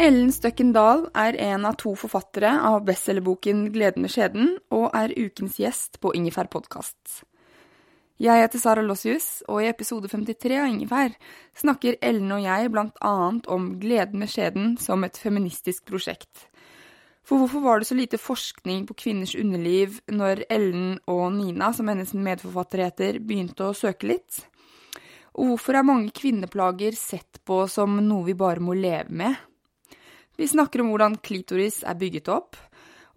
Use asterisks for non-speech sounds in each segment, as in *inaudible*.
Ellen Støkken Dahl er en av to forfattere av bestselgerboken Gleden med skjeden, og er ukens gjest på Ingefær podkast. Jeg heter Sara Lossius, og i episode 53 av Ingefær snakker Ellen og jeg blant annet om Gleden med skjeden som et feministisk prosjekt. For hvorfor var det så lite forskning på kvinners underliv når Ellen og Nina, som hennes medforfatter heter, begynte å søke litt? Og hvorfor er mange kvinneplager sett på som noe vi bare må leve med? Vi snakker om hvordan klitoris er bygget opp,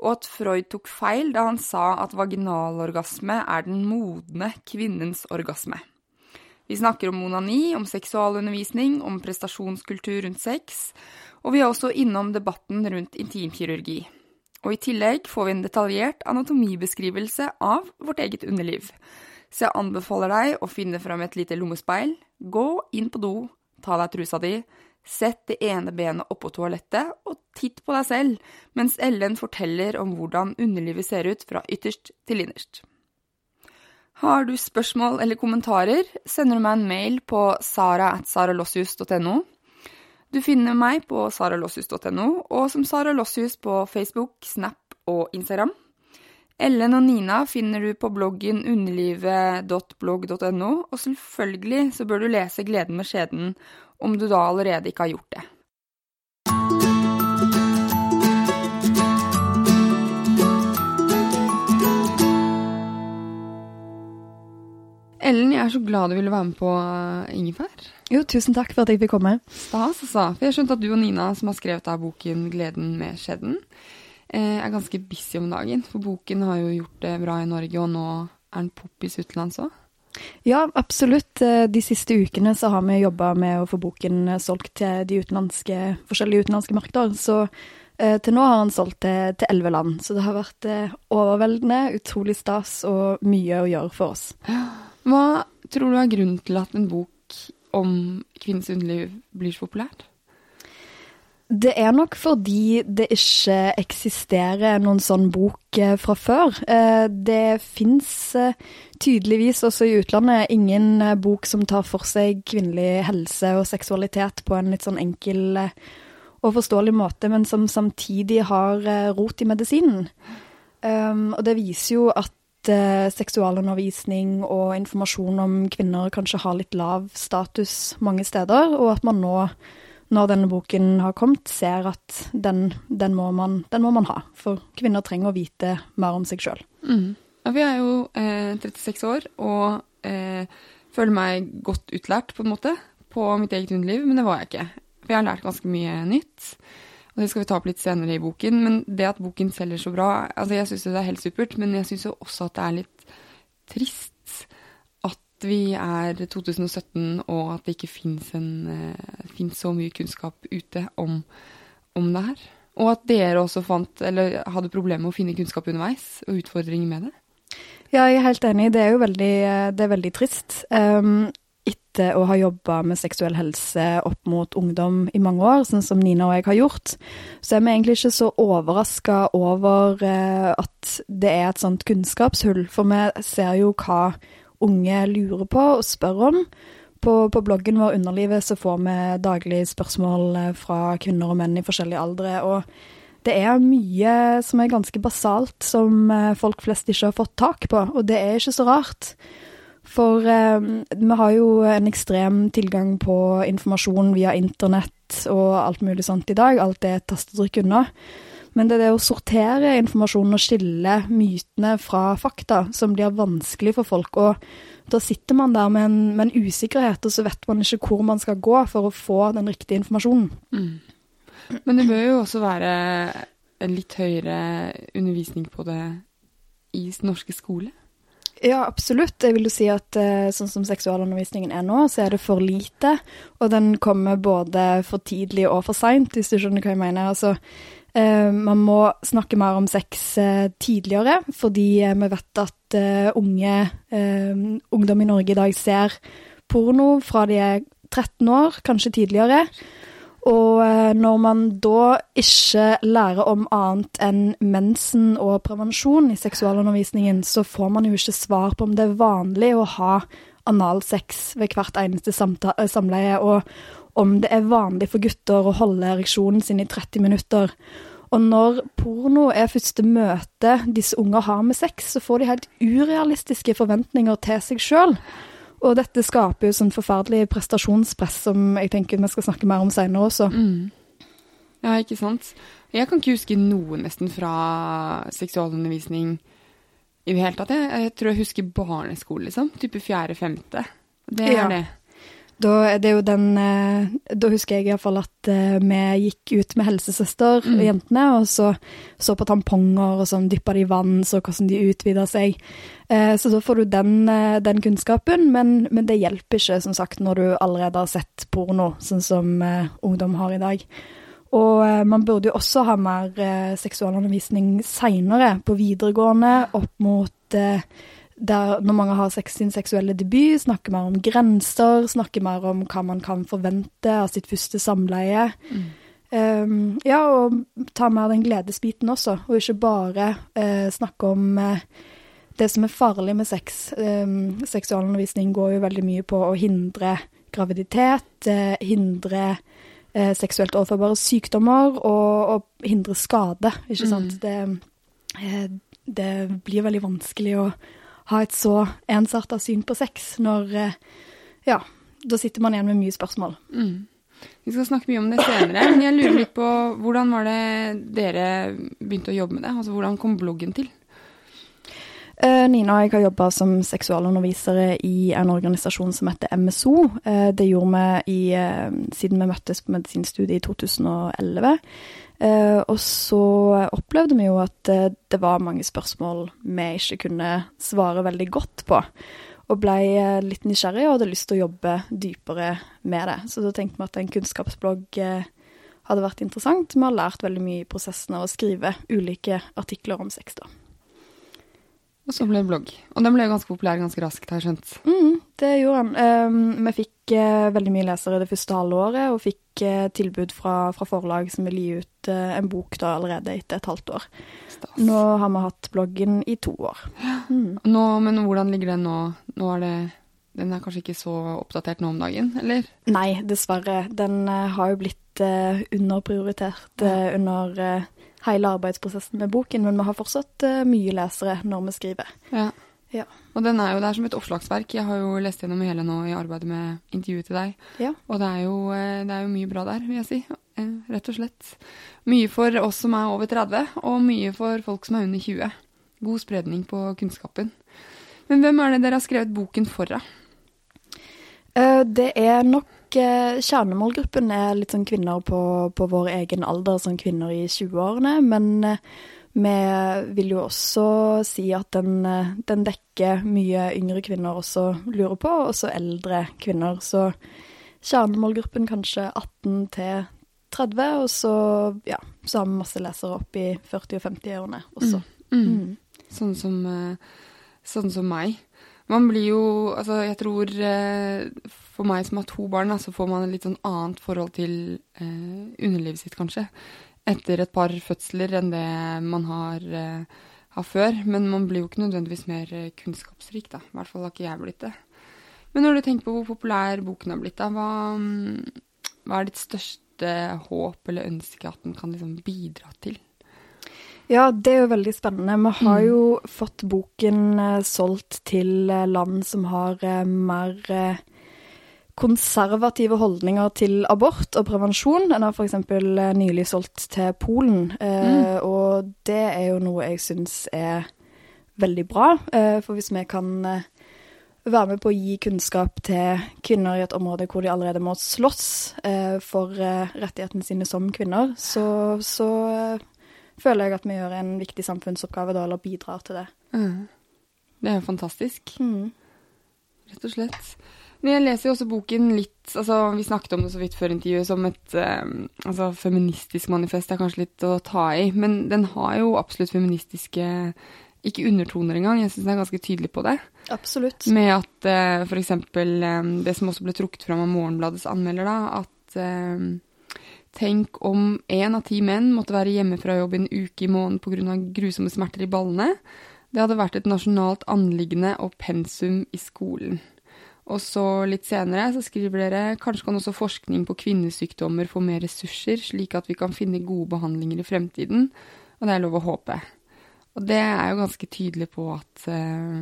og at Freud tok feil da han sa at vaginalorgasme er den modne kvinnens orgasme. Vi snakker om onani, om seksualundervisning, om prestasjonskultur rundt sex, og vi er også innom debatten rundt intimkirurgi. Og i tillegg får vi en detaljert anatomibeskrivelse av vårt eget underliv. Så jeg anbefaler deg å finne fram et lite lommespeil, gå inn på do, ta deg trusa di, Sett det ene benet oppå toalettet og titt på deg selv mens Ellen forteller om hvordan underlivet ser ut fra ytterst til innerst. Har du spørsmål eller kommentarer, sender du meg en mail på sara.saralossius.no. Du finner meg på saralossius.no og som Sara Lossius på Facebook, Snap og Instagram. Ellen og Nina finner du på bloggen underlivet.blogg.no, og selvfølgelig så bør du lese Gleden med skjeden om du da allerede ikke har gjort det. Ellen, jeg er så glad du ville være med på uh, Ingefær. Jo, tusen takk for at jeg fikk komme. Stas, altså. For jeg skjønte at du og Nina, som har skrevet av boken 'Gleden med skjeden', eh, er ganske busy om dagen. For boken har jo gjort det bra i Norge, og nå er den poppis utenlands òg. Ja, absolutt. Eh, de siste ukene så har vi jobba med å få boken eh, solgt til de utenlandske, forskjellige utenlandske markeder. Så eh, til nå har han solgt til elleve land. Så det har vært eh, overveldende, utrolig stas og mye å gjøre for oss. Hva tror du er grunnen til at en bok om kvinnens underliv blir så populært? Det er nok fordi det ikke eksisterer noen sånn bok eh, fra før. Eh, det fins eh, tydeligvis også i utlandet ingen bok som tar for seg kvinnelig helse og seksualitet på en litt sånn enkel og forståelig måte, men som samtidig har rot i medisinen. Um, og det viser jo at seksualundervisning og informasjon om kvinner kanskje har litt lav status mange steder, og at man nå når denne boken har kommet, ser at den, den, må, man, den må, man, ha. For kvinner trenger å vite mer om seg sjøl. Mm. Ja, vi er jo eh, 36 år og eh, føler meg godt utlært, på en måte, på mitt eget underliv, men det var jeg ikke. For jeg har lært ganske mye nytt. Og det skal vi ta opp litt senere i boken. Men det at boken selger så bra altså Jeg syns det er helt supert, men jeg syns også at det er litt trist vi er 2017, og at det ikke fins uh, så mye kunnskap ute om, om, det her. Og at dere også fant, eller hadde problemer med å finne kunnskap underveis, og utfordringer med det. Ja, jeg er helt enig. Det er jo veldig, det er veldig trist. Um, etter å ha jobba med seksuell helse opp mot ungdom i mange år, sånn som Nina og jeg har gjort, så er vi egentlig ikke så overraska over uh, at det er et sånt kunnskapshull. For vi ser jo hva unge lurer på og spør om. På, på bloggen vår Underlivet så får vi daglig spørsmål eh, fra kvinner og menn i forskjellige aldre. og det er mye som er ganske basalt, som eh, folk flest ikke har fått tak på. Og det er ikke så rart. For eh, vi har jo en ekstrem tilgang på informasjon via internett og alt mulig sånt i dag. Alt er et tastetrykk unna. Men det er det å sortere informasjonen og skille mytene fra fakta som blir vanskelig for folk. Og da sitter man der med en, med en usikkerhet, og så vet man ikke hvor man skal gå for å få den riktige informasjonen. Mm. Men det bør jo også være en litt høyere undervisning på det i norske skole? Ja, absolutt. Jeg vil jo si at eh, sånn som seksualundervisningen er nå, så er det for lite. Og den kommer både for tidlig og for seint, hvis du skjønner hva jeg mener. Altså, man må snakke mer om sex eh, tidligere, fordi eh, vi vet at unge, ungdom i Norge i dag ser porno fra de er 13 år, kanskje tidligere. Og når man da ikke lærer om annet enn mensen og prevensjon i seksualundervisningen, så får man jo ikke svar på om det er vanlig å ha analsex ved hvert eneste samleie, og om det er vanlig for gutter å holde ereksjonen sin i 30 minutter. Og når porno er første møte disse unger har med sex, så får de helt urealistiske forventninger til seg sjøl. Og dette skaper jo sånn forferdelig prestasjonspress som jeg tenker vi skal snakke mer om seinere også. Mm. Ja, ikke sant. Jeg kan ikke huske noe nesten fra seksualundervisning i det hele tatt. Jeg, jeg tror jeg husker barneskole, liksom. Type fjerde-femte. Det er ja. det. Da, den, eh, da husker jeg iallfall at eh, vi gikk ut med helsesøster, mm. jentene, og så så på tamponger og sånn, dyppa de i vann, så hvordan de utvida seg. Eh, så da får du den, den kunnskapen, men, men, det hjelper ikke, som sagt, når du allerede har sett porno, sånn som ungdom har i dag. Og man burde jo også ha mer seksualundervisning seinere, på videregående, opp mot der når mange har sex, sin seksuelle debut, snakker mer om grenser, snakker mer om hva man kan forvente av sitt første samleie. Mm. Um, ja, og ta mer den gledesbiten også, og ikke bare uh, snakke om uh, det som er farlig med sex. Um, seksualundervisning går jo veldig mye på å hindre graviditet, uh, hindre seksuelt overførbare sykdommer og, og hindre skade, ikke sant. Mm. Det, det blir veldig vanskelig å ha et så ensarta syn på sex når eh, Ja, da sitter man igjen med mye spørsmål. Mm. Vi skal snakke mye om det senere, men jeg lurer litt på hvordan var det dere begynte å jobbe med det? Altså hvordan kom bloggen til? Uh, Nina og jeg har jobba som seksualundervisere i en organisasjon som heter MSO. Uh, det gjorde vi i, siden vi møttes på medisinstudiet i 2011. Uh, og så opplevde vi jo at uh, det var mange spørsmål vi ikke kunne svare veldig godt på. Og ble uh, litt nysgjerrig og hadde lyst til å jobbe dypere med det. Så da tenkte vi at en kunnskapsblogg hadde vært interessant. Vi har lært veldig mye i prosessen av å skrive ulike artikler om sex, da. Og så ble det blogg. Og den ble ganske populær ganske raskt, har jeg skjønt. Mm, det gjorde den. Um, vi fikk uh, veldig mye lesere det første halvåret, og fikk uh, tilbud fra, fra, forlag som ville gi ut uh, en bok da allerede etter et halvt år. Stas. Nå har vi hatt bloggen i to år. Mm. Nå, men hvordan ligger den nå? Nå er det Den er kanskje ikke så oppdatert nå om dagen, eller? Nei, dessverre. Den har jo blitt underprioritert under hele arbeidsprosessen med boken, men vi har fortsatt uh, mye lesere når vi skriver. Ja. ja. Og den er jo der som et oppslagsverk. Jeg har jo lest gjennom hele nå i arbeidet med intervjuet til deg. Ja. Og det er, jo, eh, det er, jo, mye bra der, vil jeg si. Eh, rett og slett. Mye for oss som er over 30, og mye for folk som er under 20. God spredning på kunnskapen. Men hvem er det dere har skrevet boken for, da? Det er nok Eh, kjernemålgruppen er litt sånn kvinner på, på vår egen alder, sånn kvinner i 20-årene. Men eh, vi vil jo også si at den, eh, den, dekker mye yngre kvinner også lurer på, og også eldre kvinner. Så kjernemålgruppen kanskje 18 til 30, og så, ja, så har vi masse lesere opp i 40- og 50-årene også. Mm. Mm. Mm. Sånn, som, sånn som meg. Man blir jo Altså, jeg tror for meg som har to barn, så får man et litt sånn annet forhold til eh, underlivet sitt, kanskje. Etter et par fødsler enn det man har, eh, har før. Men man blir jo ikke nødvendigvis mer eh, kunnskapsrik, da. I hvert fall har ikke jeg blitt det. Men når du tenker på hvor populær boken har blitt, da, hva, mm, hva er ditt største håp eller ønske at den kan liksom bidra til? Ja, det er jo veldig spennende. Vi har jo fått boken eh, solgt til eh, land som har mer konservative holdninger til abort og prevensjon. En har f.eks. nylig solgt til Polen, eh, og det er jo noe jeg syns er veldig bra. Eh, for hvis vi kan eh, være med på å gi kunnskap til kvinner i et område hvor de allerede må slåss eh, for eh, rettighetene sine som kvinner, så, så eh, føler jeg at vi gjør en viktig samfunnsoppgave da, eller bidrar til det. Det er jo fantastisk, Mm. rett og slett. Men jeg leser jo også boken litt altså Vi snakket om det så vidt før intervjuet som et eh, altså feministisk manifest. er kanskje litt å ta i, men den har jo absolutt feministiske ikke undertoner engang. Jeg syns den er ganske tydelig på det. Absolutt. Med at uh, f.eks. Um, det som også ble trukket fram av Morgenbladets anmelder, da, at eh, tenk om én av ti menn måtte være hjemme fra jobb en uke i måneden pga. grusomme smerter i ballene. Det hadde vært et nasjonalt anliggende og pensum i skolen. Og så litt senere så skriver dere kanskje kan også forskning på kvinnesykdommer få mer ressurser, slik at vi kan finne gode behandlinger i fremtiden. Og det er lov å håpe. Og det er jo ganske tydelig på at, eh,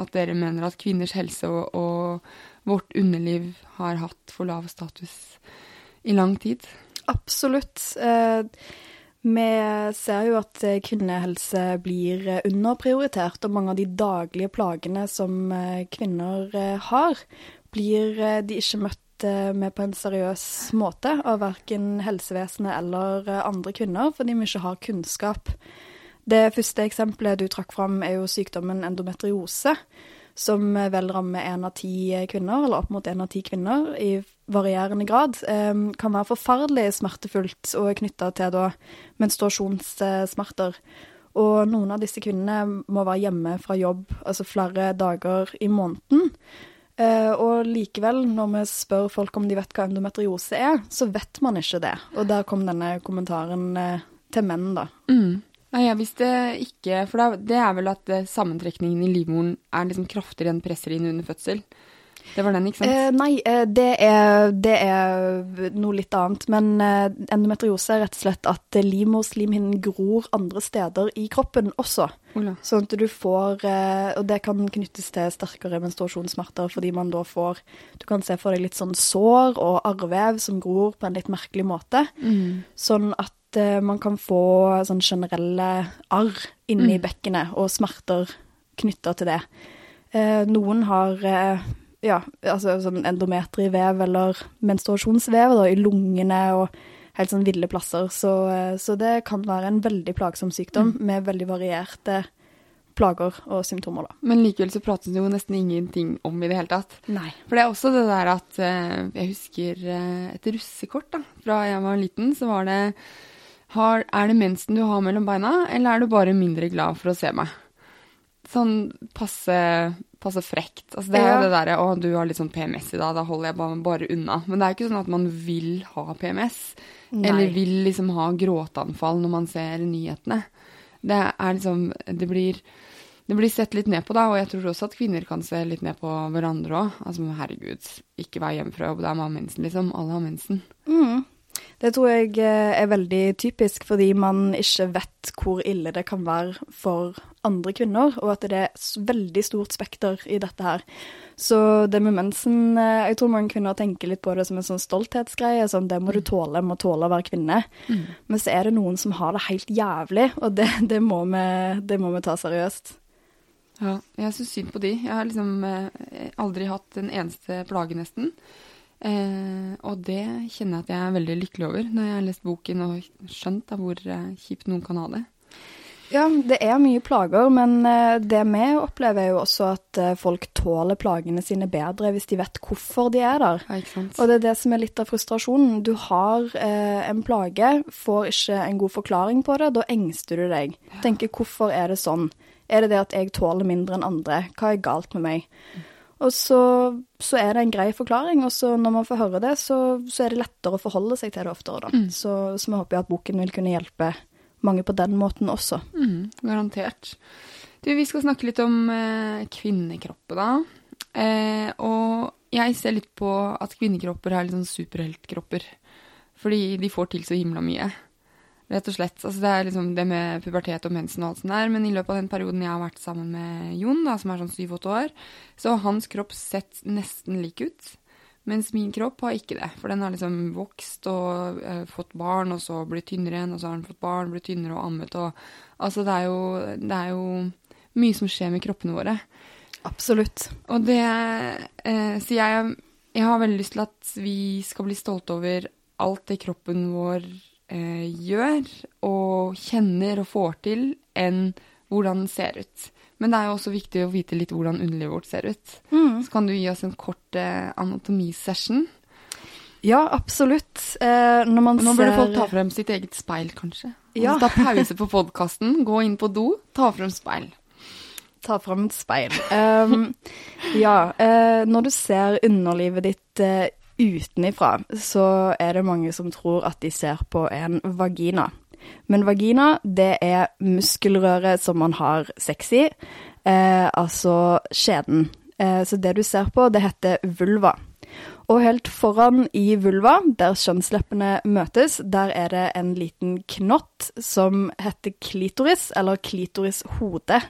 at dere mener at kvinners helse og, og vårt underliv har hatt for lav status i lang tid. Absolutt. Eh, vi ser jo at eh, kvinnehelse blir eh, underprioritert, og mange av de daglige plagene som eh, kvinner har, blir de ikke møtt med på en seriøs måte av verken helsevesenet eller andre kvinner, fordi vi ikke har kunnskap. Det første eksempelet du trakk fram, er jo sykdommen endometriose, som vel rammer én av ti kvinner, eller opp mot én av ti kvinner, i varierende grad. Eh, kan være forferdelig smertefullt og er knytta til da menstruasjonssmerter. Og noen av disse kvinnene må være hjemme fra jobb altså flere dager i måneden. Eh, og likevel, når vi spør folk om de vet hva endometriose er, så vet man ikke det. Og der kom denne kommentaren eh, til menn, da. Nei, jeg visste ikke, for det er vel at eh, sammentrekningen i livmoren er liksom kraftigere enn presser inn under fødsel. Det var den, ikke sant? Eh, nei, eh, det, er, det er noe litt annet. Men eh, endometriose er rett og slett at livmorslimhinnen gror andre steder i kroppen også. Ola. Sånn at du får Og det kan knyttes til sterkere menstruasjonssmerter, fordi man da får Du kan se for deg litt sånn sår og arrvev som gror på en litt merkelig måte. Sånn at eh, man kan få sånn generelle arr inni bekkenet og smerter knytta til det. Eh, noen har eh, ja, altså sånn endometrivev eller menstruasjonsvev da, i lungene og helt sånn ville plasser. Så, så det kan være en veldig plagsom sykdom med veldig varierte plager og symptomer, da. Men likevel så prates det jo nesten ingenting om i det hele tatt. Nei. For det er også det der at Jeg husker et russekort da, fra jeg var liten. Så var det har, Er det mensen du har mellom beina, eller er du bare mindre glad for å se meg? Sånn passe, passe frekt. Altså, det er Ja. jo det derre Å, du har litt sånn PMS i dag, da holder jeg bare, bare unna. Men det er jo ikke sånn at man vil ha PMS. Nei. Eller vil liksom ha gråteanfall når man ser nyhetene. Det er liksom Det blir det blir sett litt ned på, da, og jeg tror også at kvinner kan se litt ned på hverandre òg. Altså, herregud, ikke vær hjemme fra jobb, det er mamma mensen, liksom. Alle har mensen. Mm. Det tror jeg eh, er veldig typisk, fordi man ikke vet hvor ille det kan være for andre kvinner, og at det er et veldig stort spekter i dette her. Så det med mensen eh, Jeg tror mange kvinner tenker litt på det som en sånn stolthetsgreie. Sånn, det må du tåle, må tåle å være kvinne. Men så er det noen som har det helt jævlig, og det, det, må, vi, det må vi ta seriøst. Ja, jeg syns synd på de. Jeg har liksom eh, aldri hatt en eneste plage, nesten. Eh, og det kjenner jeg at jeg er veldig lykkelig over, når jeg har lest boken og skjønt da, hvor eh, kjipt noen kan ha det. Ja, det er mye plager, men eh, det vi opplever er jo også at eh, folk tåler plagene sine bedre hvis de vet hvorfor de er der. Ja, ikke sant? Og det er det som er litt av frustrasjonen. Du har eh, en plage, får ikke en god forklaring på det, da engster du deg. Tenker hvorfor er det sånn? Er det det at jeg tåler mindre enn andre? Hva er galt med meg? Og så, så er det en grei forklaring, og så når man får høre det, så, så er det lettere å forholde seg til det oftere, da. Så, så vi håper at boken vil kunne hjelpe mange på den måten også. Mm, garantert. Du, vi skal snakke litt om eh, kvinnekropper, da. Eh, og jeg ser litt på at kvinnekropper er litt sånn superheltkropper. Fordi de får til så himla mye. Rett og slett. Altså, det er liksom det med pubertet og mensen og alt sånt der. Men i løpet av den perioden jeg har vært sammen med Jon, da, som er sånn syv-åtte år, så har hans kropp sett nesten lik ut. Mens min kropp har ikke det. For den har liksom vokst og eh, fått barn, og så blitt tynnere igjen, og så har den fått barn, blitt tynnere og ammet og Altså, det er jo, det er jo mye som skjer med kroppene våre. Absolutt. Og det eh, Så jeg, jeg har veldig lyst til at vi skal bli stolte over alt det kroppen vår eh, gjør og kjenner og får til, enn hvordan den ser ut. Men det er jo også viktig å vite litt hvordan underlivet vårt ser ut. Så kan du gi oss en kort eh, anatomisession. Ja, absolutt. Eh, når man Og nå ser burde folk ta frem sitt eget speil, kanskje. Ja. Altså, ta pause på podkasten, gå inn på do, ta frem speil. Ta frem et speil. Um, ja, eh, når du ser underlivet ditt eh, utenifra, så er det mange som tror at de ser på en vagina. Men vagina, det er muskelrøret som man har sex i, eh, altså skjeden. Eh, så det du ser på, det heter vulva. Og helt foran i vulva, der kjønnsleppene møtes, der er det en liten knott som heter klitoris, eller klitorishode.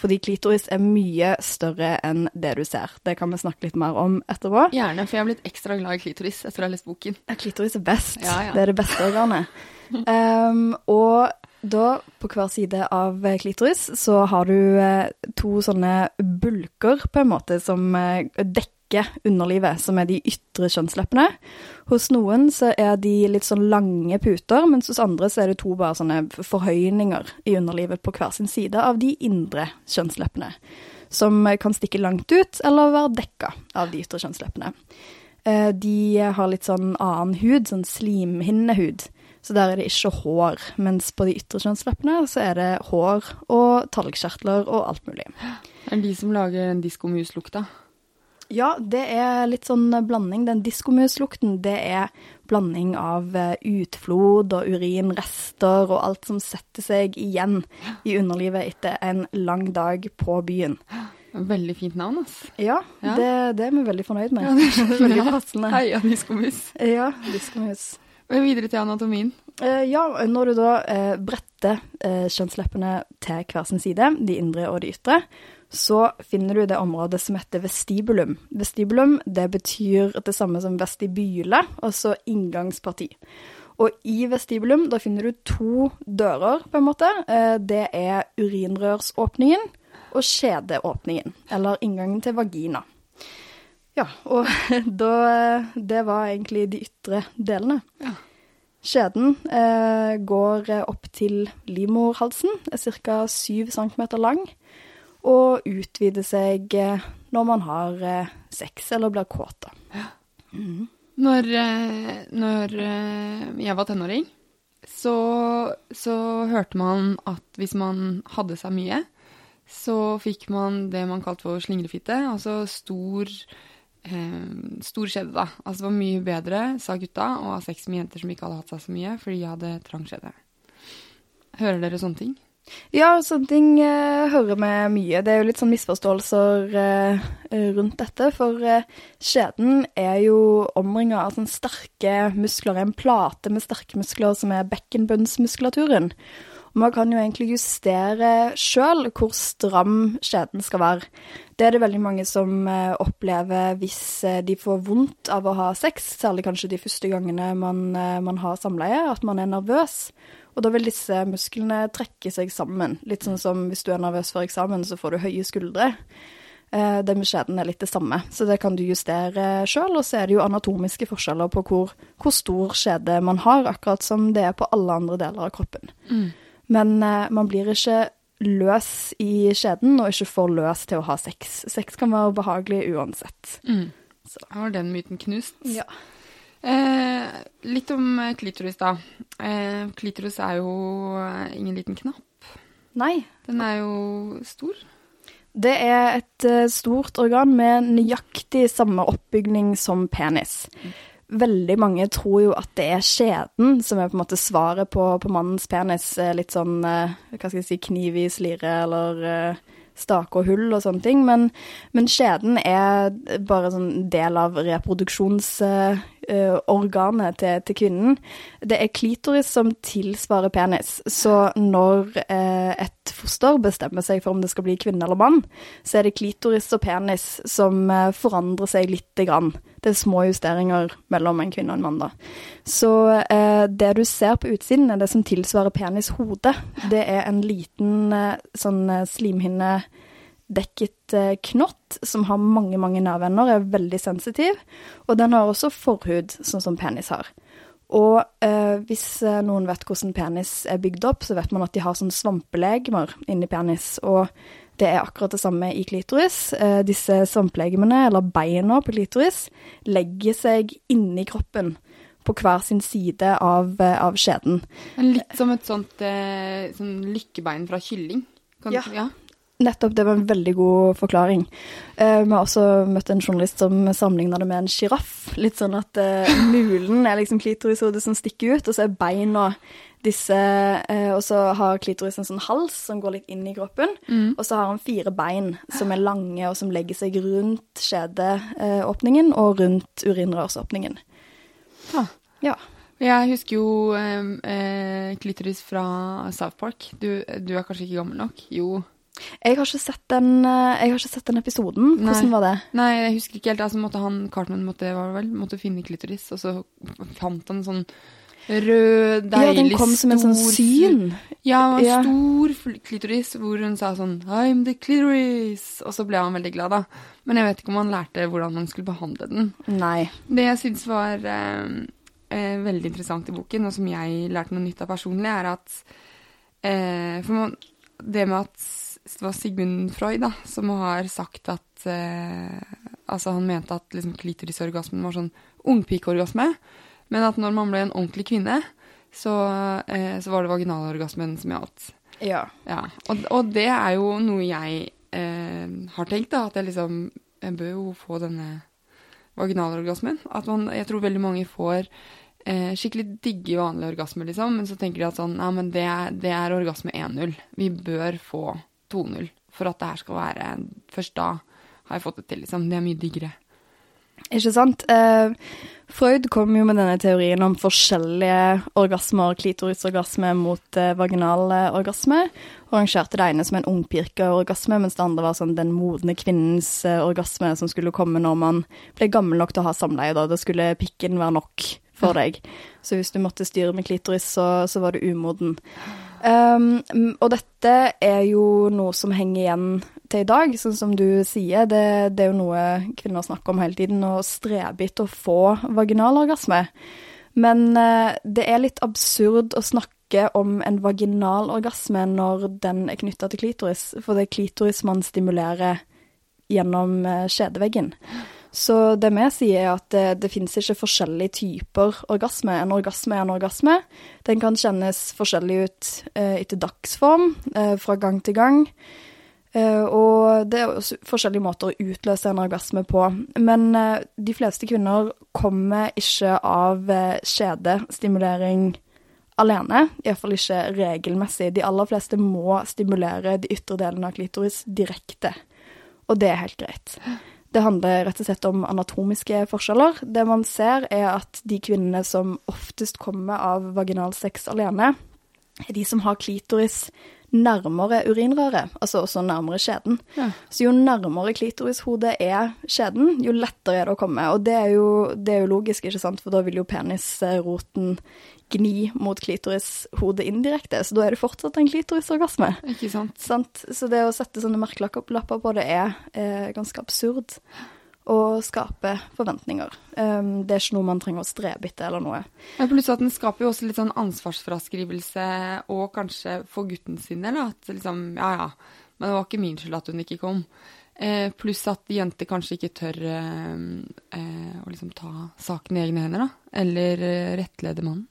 Fordi klitoris er mye større enn det du ser. Det kan vi snakke litt mer om etterpå. Gjerne, for jeg har blitt ekstra glad i klitoris etter å ha lest boken. Ja, Klitoris er best. Ja, ja. Det er det beste organet. Um, *laughs* og da, på hver side av klitoris, så har du eh, to sånne bulker, på en måte, som eh, dekker underlivet, som er de ytre kjønnsleppene. Hos noen så er de litt sånn lange puter, mens hos andre så er det to bare sånne forhøyninger i underlivet på hver sin side av de indre kjønnsleppene. Som kan stikke langt ut, eller være dekka av de ytre kjønnsleppene. Eh, De har litt sånn annen hud, sånn slimhinnehud. Så der er det ikke hår, mens på de ytre kjønnsleppene så er det hår og talgkjertler og alt mulig. Det er de som lager den diskomuslukta. Ja, det er litt sånn blanding. Den diskomuslukten, det er blanding av eh, utflod og urinrester og alt som setter seg igjen i underlivet etter en lang dag på byen. Veldig fint navn, ass. Ja, Ja. Det, det er vi veldig fornøyd med. Ja, det er veldig passende. *laughs* Heia diskomus. Ja, diskomus. Men videre til anatomien. Eh, ja, når du da eh, bretter kjønnsleppene til hver sin side, de indre og de ytre, så finner du det området som heter vestibulum. Vestibulum det betyr det samme som vestibyle, altså inngangsparti. Og i vestibulum da finner du to dører, på en måte. Eh, det er urinrørsåpningen og skjedeåpningen, eller inngangen til vagina. Ja, og *laughs* da Det var egentlig de ytre delene. Ja. Skjeden eh, går opp til livmorhalsen, er ca. 7 cm lang, og utvide seg eh, når man har eh, sex eller blir kåt. da. Når, eh, når jeg var tenåring, så, så hørte man at hvis man hadde seg mye, så fikk man det man kalte for slingrefitte, altså stor, eh, stor skjede, da. Altså det var mye bedre, sa gutta, å ha sex med jenter som ikke hadde hatt seg så mye, fordi jeg hadde trang skjede. Hører dere sånne ting? Ja, sånne ting eh, hører vi mye. Det er jo litt sånn misforståelser eh, rundt dette. For eh, skjeden er jo omringa av sånne sterke muskler, en plate med sterke muskler som er bekkenbunnsmuskulaturen. Og man kan jo egentlig justere sjøl hvor stram skjeden skal være. Det er det veldig mange som eh, opplever hvis eh, de får vondt av å ha sex, særlig kanskje de første gangene man, eh, man har samleie, at man er nervøs. Og da vil disse musklene trekke seg sammen. Litt sånn som hvis du er nervøs for eksamen, så får du høye skuldre. Eh, Det med skjeden er litt det samme, så det kan du justere sjøl. Og så er det jo anatomiske forskjeller på hvor, hvor stor skjede man har, akkurat som det er på alle andre deler av kroppen. Men eh, man blir ikke løs i skjeden, og ikke for løs til å ha sex. Sex kan være behagelig uansett. Så. Da var den myten knust. Ja. Eh, litt om eh, klitoris, da. Eh, klitoris er jo eh, ingen liten knapp. Nei, Den er jo stor. Det er et eh, stort organ med nøyaktig samme oppbygning som penis. veldig mange tror jo at det er skjeden som er på en måte svaret på, på mannens penis. Litt sånn, hva skal jeg si, kniv i slire eller stake og hull og sånne ting. Men, men skjeden er bare en sånn del av reproduksjonsorganet til, til, kvinnen. Det er klitoris som tilsvarer penis. Så når eh, et foster bestemmer seg for om det skal bli kvinne eller mann, så er det klitoris og penis som eh, forandrer seg lite grann. Det er små justeringer mellom en kvinne og en mann, da. Så eh, det du ser på utsiden, er det som tilsvarer penishodet. Det er en liten eh, sånn eh, slimhinne dekket eh, knott som har mange, mange nerveender, er veldig sensitiv. Og den har også forhud, sånn som penis har. Og eh, hvis eh, noen vet hvordan penis er bygd opp, så vet man at de har sånn svampelegemer inni penis. Og det er akkurat det samme i klitoris. Eh, disse svampelegemene, eller beina på klitoris, legger seg inni kroppen på hver sin side av, eh, av skjeden. Litt som et sånt eh, sånn lykkebein fra kylling? Kan, ja. ja. Nettopp, det var en veldig god forklaring. Uh, vi har også møtt en journalist som sammenligna det med en sjiraff. Litt sånn at uh, mulen er liksom klitorishodet som stikker ut, og så er beina disse uh, Og så har klitoris en sånn hals som går litt inn i kroppen. Mm. Og så har han fire bein som er lange, og som legger seg rundt skjedeåpningen og rundt urinrørsåpningen. Ah. Ja. Jeg husker jo klitoris fra South Park. Du, du er kanskje ikke gammel nok? Jo. Jeg har ikke sett den, eh, ikke sett den episoden. Nei. Hvordan var det? Nei, jeg husker ikke helt. Altså, måtte han, Cartman måtte, vel, måtte finne klitoris, og så fant han en sånn rød, deilig, stor Ja, den kom som en sånn syn. Ja, en ja. stor klitoris hvor hun sa sånn I'm the clitoris. Og så ble han veldig glad, da. Men jeg vet ikke om han lærte hvordan han skulle behandle den. Nei. Det jeg syns var eh, eh, veldig interessant i boken, og som jeg lærte noe nytt av personlig, er at eh, For man, det med at det var Sigmund Freud da, som har sagt at eh, Altså, han mente at liksom, klitorisorgasmen var sånn ungpikeorgasme, men at når man ble en ordentlig kvinne, så, eh, så var det vaginalorgasmen som gjaldt. Ja. ja. Og, og, det er jo noe jeg eh, har tenkt, da, at jeg liksom Jeg bør jo få denne vaginalorgasmen. At man Jeg tror veldig mange får eh, skikkelig digge vanlige orgasmer, liksom, men så tenker de at sånn Nei, men det det er orgasme 1-0. Vi bør få 2-0 for at det her skal være Først da har jeg fått det til, liksom. Det er mye diggere. Ikke sant. Eh, Freud kom jo med denne teorien om forskjellige orgasmer, klitorisorgasme mot eh, vaginal orgasme, og rangerte det ene som en ungpirkeorgasme, mens det andre var sånn den modne kvinnens eh, orgasme som skulle komme når man ble gammel nok til å ha samleie. Da, da skulle pikken være nok for *laughs* deg. Så hvis du måtte styre med klitoris, så, så var du umoden. Um, og dette er jo noe som henger igjen til i dag, sånn som du sier. Det, det er jo noe kvinner snakker om hele tiden, å strebe etter å få vaginal orgasme. Men uh, det er litt absurd å snakke om en vaginal orgasme når den er knytta til klitoris, for det er klitoris man stimulerer gjennom uh, skjedeveggen. Så det vi sier, er at det, det finnes ikke forskjellige typer orgasme. En orgasme er en orgasme. Den kan kjennes forskjellig ut eh, etter dagsform, eh, fra gang til gang. Eh, og det er også forskjellige måter å utløse en orgasme på. Men eh, de fleste kvinner kommer ikke av eh, skjedestimulering alene, iallfall ikke regelmessig. De aller fleste må stimulere de ytre delene av klitoris direkte, og det er helt greit. Det handler rett og slett om anatomiske forskjeller. Det man ser, er at de kvinnene som oftest kommer av vaginalsex alene, er de som har klitoris nærmere urinrøret, altså også nærmere skjeden. Ja. Så jo nærmere klitorishodet er skjeden, jo lettere er det å komme. Og det er, jo, det er jo logisk, ikke sant, for da vil jo penisroten gni mot klitorishodet indirekte, så da er det fortsatt en klitorisorgasme. Ikke sant. sant? Så det å sette sånne merkelapper på det er, er ganske absurd. Og skape forventninger. Um, det er ikke noe man trenger å strebe etter eller noe. Men plutselig at den skaper jo også litt sånn ansvarsfraskrivelse, og kanskje for gutten sin del, at liksom ja ja, men det var ikke min skyld at hun ikke kom. Eh, pluss at jenter kanskje ikke tør eh, eh, å liksom ta saken i egne hender, da. Eller eh, rettlede mannen.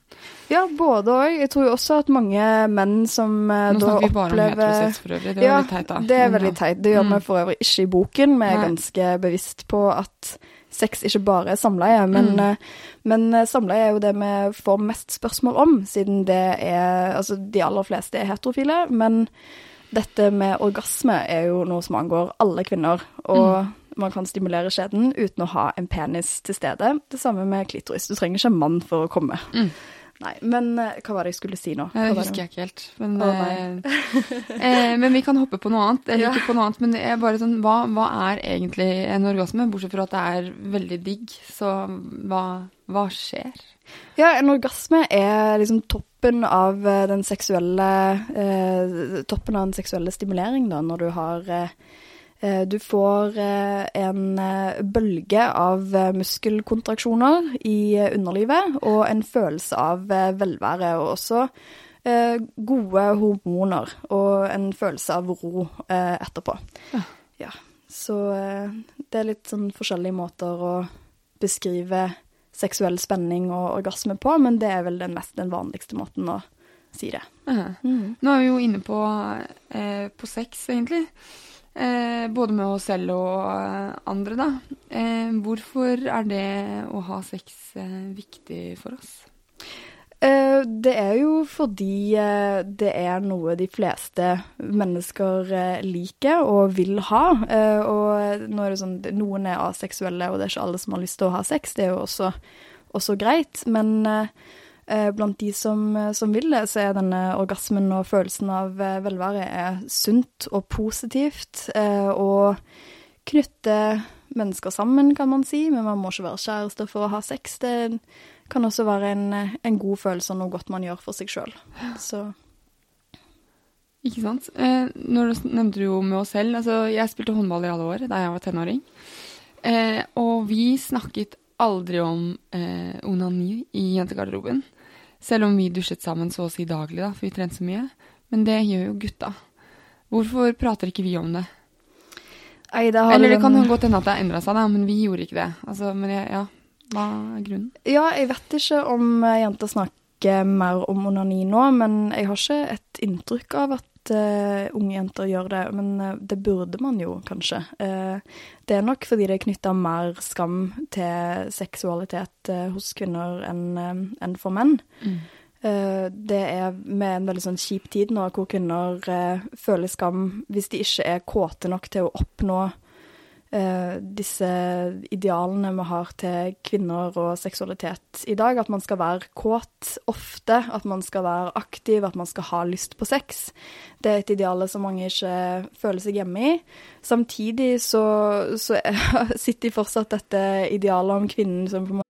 Ja, både òg. Jeg tror jo også at mange menn som eh, da opplever Nå snakker vi bare om heterosex for øvrig. Det ja, veldig teit, da. Det er veldig teit. Det gjør mm. vi for øvrig ikke i boken. Vi er Nei. ganske bevisst på at sex ikke bare er samleie, men, Mm. men samleie er jo det vi får mest spørsmål om, siden det er Altså, de aller fleste er heterofile, men dette med orgasme er jo noe som angår alle kvinner, og man kan stimulere skjeden uten å ha en penis til stede. Det samme med klitoris. Du trenger ikke en mann for å komme. Mm. Nei, men eh, hva var det jeg skulle si nå? Hva Det husker jeg ikke helt. Men, oh, *laughs* eh, men vi kan hoppe på noe annet. Eller Ja. ikke på noe annet, men det er bare sånn, hva, hva er egentlig en orgasme? Bortsett fra at det er veldig digg. Så hva, hva skjer? Ja, en orgasme er liksom toppen av eh, den seksuelle eh, Toppen av den seksuelle stimulering, da, når du har eh, eh, Du får eh, en eh, bølge av eh, muskelkontraksjoner i eh, underlivet og en følelse av eh, velvære, og også eh, gode hormoner og en følelse av ro eh, etterpå. Ja. Ja. Så eh, det er litt sånn forskjellige måter å beskrive seksuell spenning og orgasme på, men det er vel den mest den vanligste måten å si det. Mm. Nå er vi jo inne på, eh, på sex, egentlig. Eh, både med oss selv og eh, andre, da. Eh, hvorfor er det å ha sex eh, viktig for oss? Eh, Det er jo fordi eh, det er noe de fleste mennesker eh, liker og vil ha. Og nå er det sånn, noen er aseksuelle, og det er ikke alle som har lyst til å ha sex. Det er jo også, også greit. Men blant de som, som vil det, så er denne orgasmen og følelsen av velvære sunt og positivt. Og knytter mennesker sammen, kan man si. Men man må ikke være kjærester for å ha sex. Det kan også være en, en god følelse og noe godt man gjør for seg sjøl. Så Ikke sant? Eh, når du nevnte jo med oss selv. Altså, jeg spilte håndball i alle år da jeg var tenåring. Eh, og vi snakket aldri om eh, onani i jentegarderoben. Selv om vi dusjet sammen så å si daglig, da, for vi trente så mye. Men det gjør jo gutta. Hvorfor prater ikke vi om det? Nei, det Eller det kan den- jo godt hende at det har endra seg, da, men vi gjorde ikke det. Altså, men jeg, ja, hva er grunnen? Ja, jeg vet ikke om eh, jenter snakker mer om onani nå, men jeg har ikke et inntrykk av at uh, unge jenter gjør det. Men uh, det burde man jo kanskje. Uh, det er nok fordi det er knytta mer skam til seksualitet hos kvinner enn enn for menn. Eh, det er med en veldig sånn kjip tid nå, hvor kvinner eh, føler skam hvis de ikke er kåte nok til å oppnå eh, disse idealene vi har til kvinner og seksualitet i dag. At man skal være kåt ofte, at man skal være aktiv, at man skal ha lyst på sex. Det er et ideal som mange ikke føler seg hjemme i. Samtidig så, så *laughs* sitter de fortsatt dette idealet om kvinnen som på en måte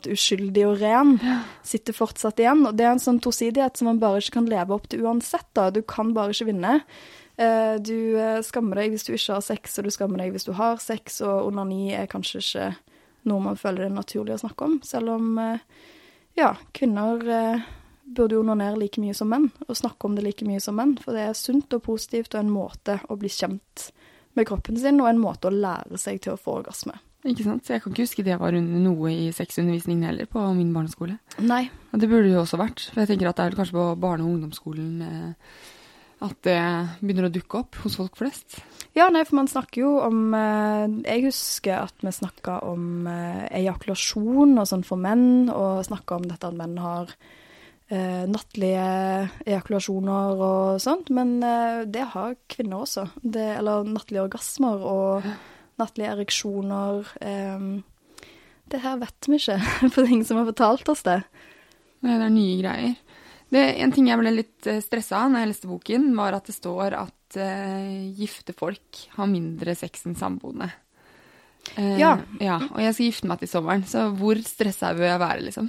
Uskyldig og ren, sitter fortsatt igjen. Og det er en sånn tosidighet som man bare ikke kan leve opp til uansett. da. Du kan bare ikke vinne. Eh, Du eh, skammer deg hvis du ikke har sex, og du skammer deg hvis du har sex, og onani er kanskje ikke noe man føler det er naturlig å snakke om, selv om eh, ja, kvinner burde onanere like mye som menn, og snakke om det like mye som menn, for det er sunt og positivt og en måte å bli kjent med kroppen sin, og en måte å lære seg til å få orgasme. Ikke sant? Så jeg kan ikke huske det var noe i sexundervisningen heller på min barneskole. Nei, Og det burde det jo også vært. For jeg tenker at det er kanskje på barne- og ungdomsskolen eh, at det begynner å dukke opp hos folk flest. Ja, nei, for man snakker jo om eh, Jeg husker at vi snakka om eh, ejakulasjon og sånn for menn, og snakka om dette at menn har eh, nattlige ejakulasjoner og sånt, men eh, det har kvinner også. Det, eller nattlige orgasmer og nattlige ereksjoner. Eh, det her vet vi ikke, for det er ingen som har fortalt oss det. Det er nye greier. Det, en ting jeg ble litt eh, stressa av når jeg leste boken, var at det står at eh, gifte folk har mindre sex enn samboende. Eh, Ja. ja. Og jeg skal gifte meg til sommeren, så hvor stressa bør jeg være, liksom?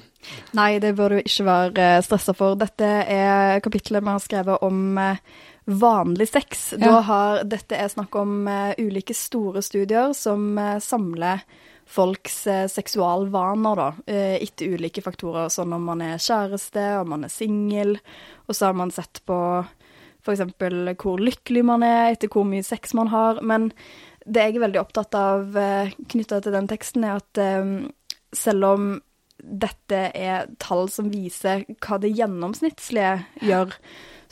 Nei, det bør du ikke være stressa for. Dette er kapitlet vi har skrevet om eh, vanlig sex. Ja. Da har, dette er snakk om uh, ulike store studier som uh, samler folks uh, seksualvaner, da, etter ulike faktorer, sånn om man er kjæreste, om man er singel, og så har man sett på f.eks. hvor lykkelig man er, etter hvor mye sex man har. Men det jeg er veldig opptatt av knytta til den teksten, er at selv om dette er tall som viser hva det gjennomsnittlige gjør,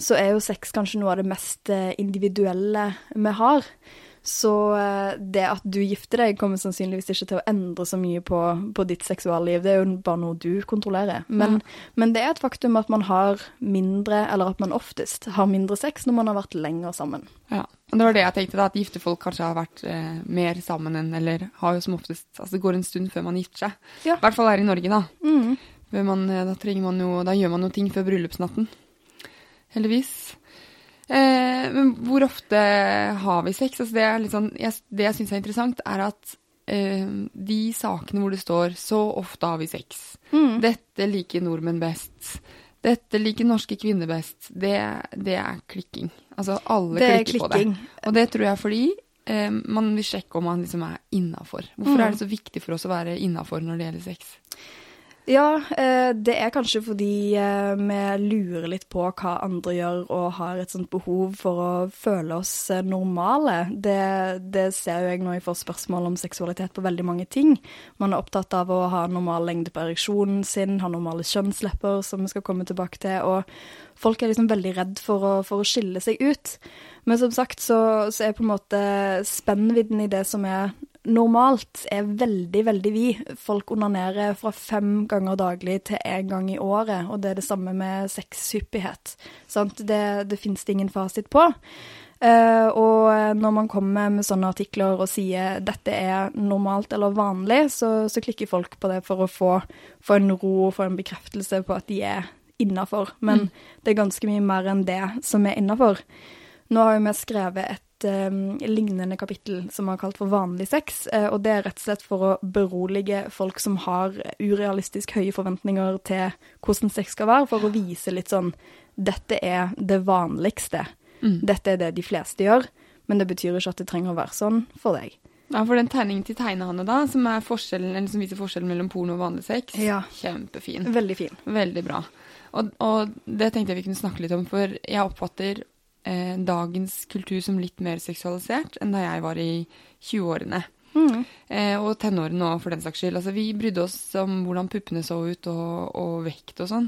så er jo sex kanskje noe av det mest eh, individuelle vi har. Så eh, det at du gifter deg, kommer sannsynligvis ikke til å endre så mye på, på ditt seksualliv. Det er jo bare noe du kontrollerer. Men, men det er et faktum at man har mindre, eller at man oftest har mindre sex når man har vært lenger sammen. Ja. Og det var det jeg tenkte, da, at gifte folk kanskje har vært eh, mer sammen enn Eller har jo som oftest Altså det går en stund før man gifter seg. Ja. I hvert fall her i Norge, da. Mm. Man, eh, da, man jo, da gjør man jo ting før bryllupsnatten. Heldigvis. Eh, men hvor ofte har vi sex? Altså det, er sånn, jeg, det jeg syns er interessant, er at eh, de sakene hvor det står 'så ofte har vi sex', Mm. dette liker nordmenn best, dette liker norske kvinner best, det, det er klikking. Altså alle Det er klikker på det. klikking. Og det tror jeg fordi eh, man vil sjekke om man liksom er innafor. Hvorfor Mm. er det så viktig for oss å være innafor når det gjelder sex? Ja, eh, det er kanskje fordi eh, vi lurer litt på hva andre gjør og har et sånt behov for å føle oss eh, normale. Det, det ser jo jeg når jeg får spørsmål om seksualitet på veldig mange ting. Man er opptatt av å ha normal lengde på ereksjonen sin, ha normale kjønnslepper, som vi skal komme tilbake til. og Folk er liksom veldig redd for å, for å skille seg ut. Men som sagt så, så er på en måte spennvidden i det som er normalt, er veldig, veldig vid. Folk onanerer fra fem ganger daglig til én gang i året, og det er det samme med sexhyppighet. Sant? Det, det finnes det ingen fasit på. Uh, og når man kommer med sånne artikler og sier dette er normalt eller vanlig, så, så klikker folk på det for å få, få en ro og få en bekreftelse på at de er innafor. Men det er ganske mye mer enn det som er innafor. Nå har jo vi skrevet et eh, lignende kapittel som vi har kalt for vanlig sex, eh, og det er rett og slett for å berolige folk som har urealistisk høye forventninger til hvordan sex skal være, for å vise litt sånn dette er det vanligste. Dette er det de fleste gjør, men det betyr ikke at det trenger å være sånn for deg. Ja, for den tegningen til tegnehanne da, som, er forskjellen, eller som viser forskjellen mellom porno og vanlig sex, Ja. kjempefin. Veldig fin. Veldig bra. Og, og det tenkte jeg vi kunne snakke litt om, for jeg oppfatter eh, dagens kultur som litt mer seksualisert enn da jeg var i 20-årene. Eh, og tenårene òg, for den saks skyld. Altså, vi brydde oss om hvordan puppene så ut, og, og vekt og sånn.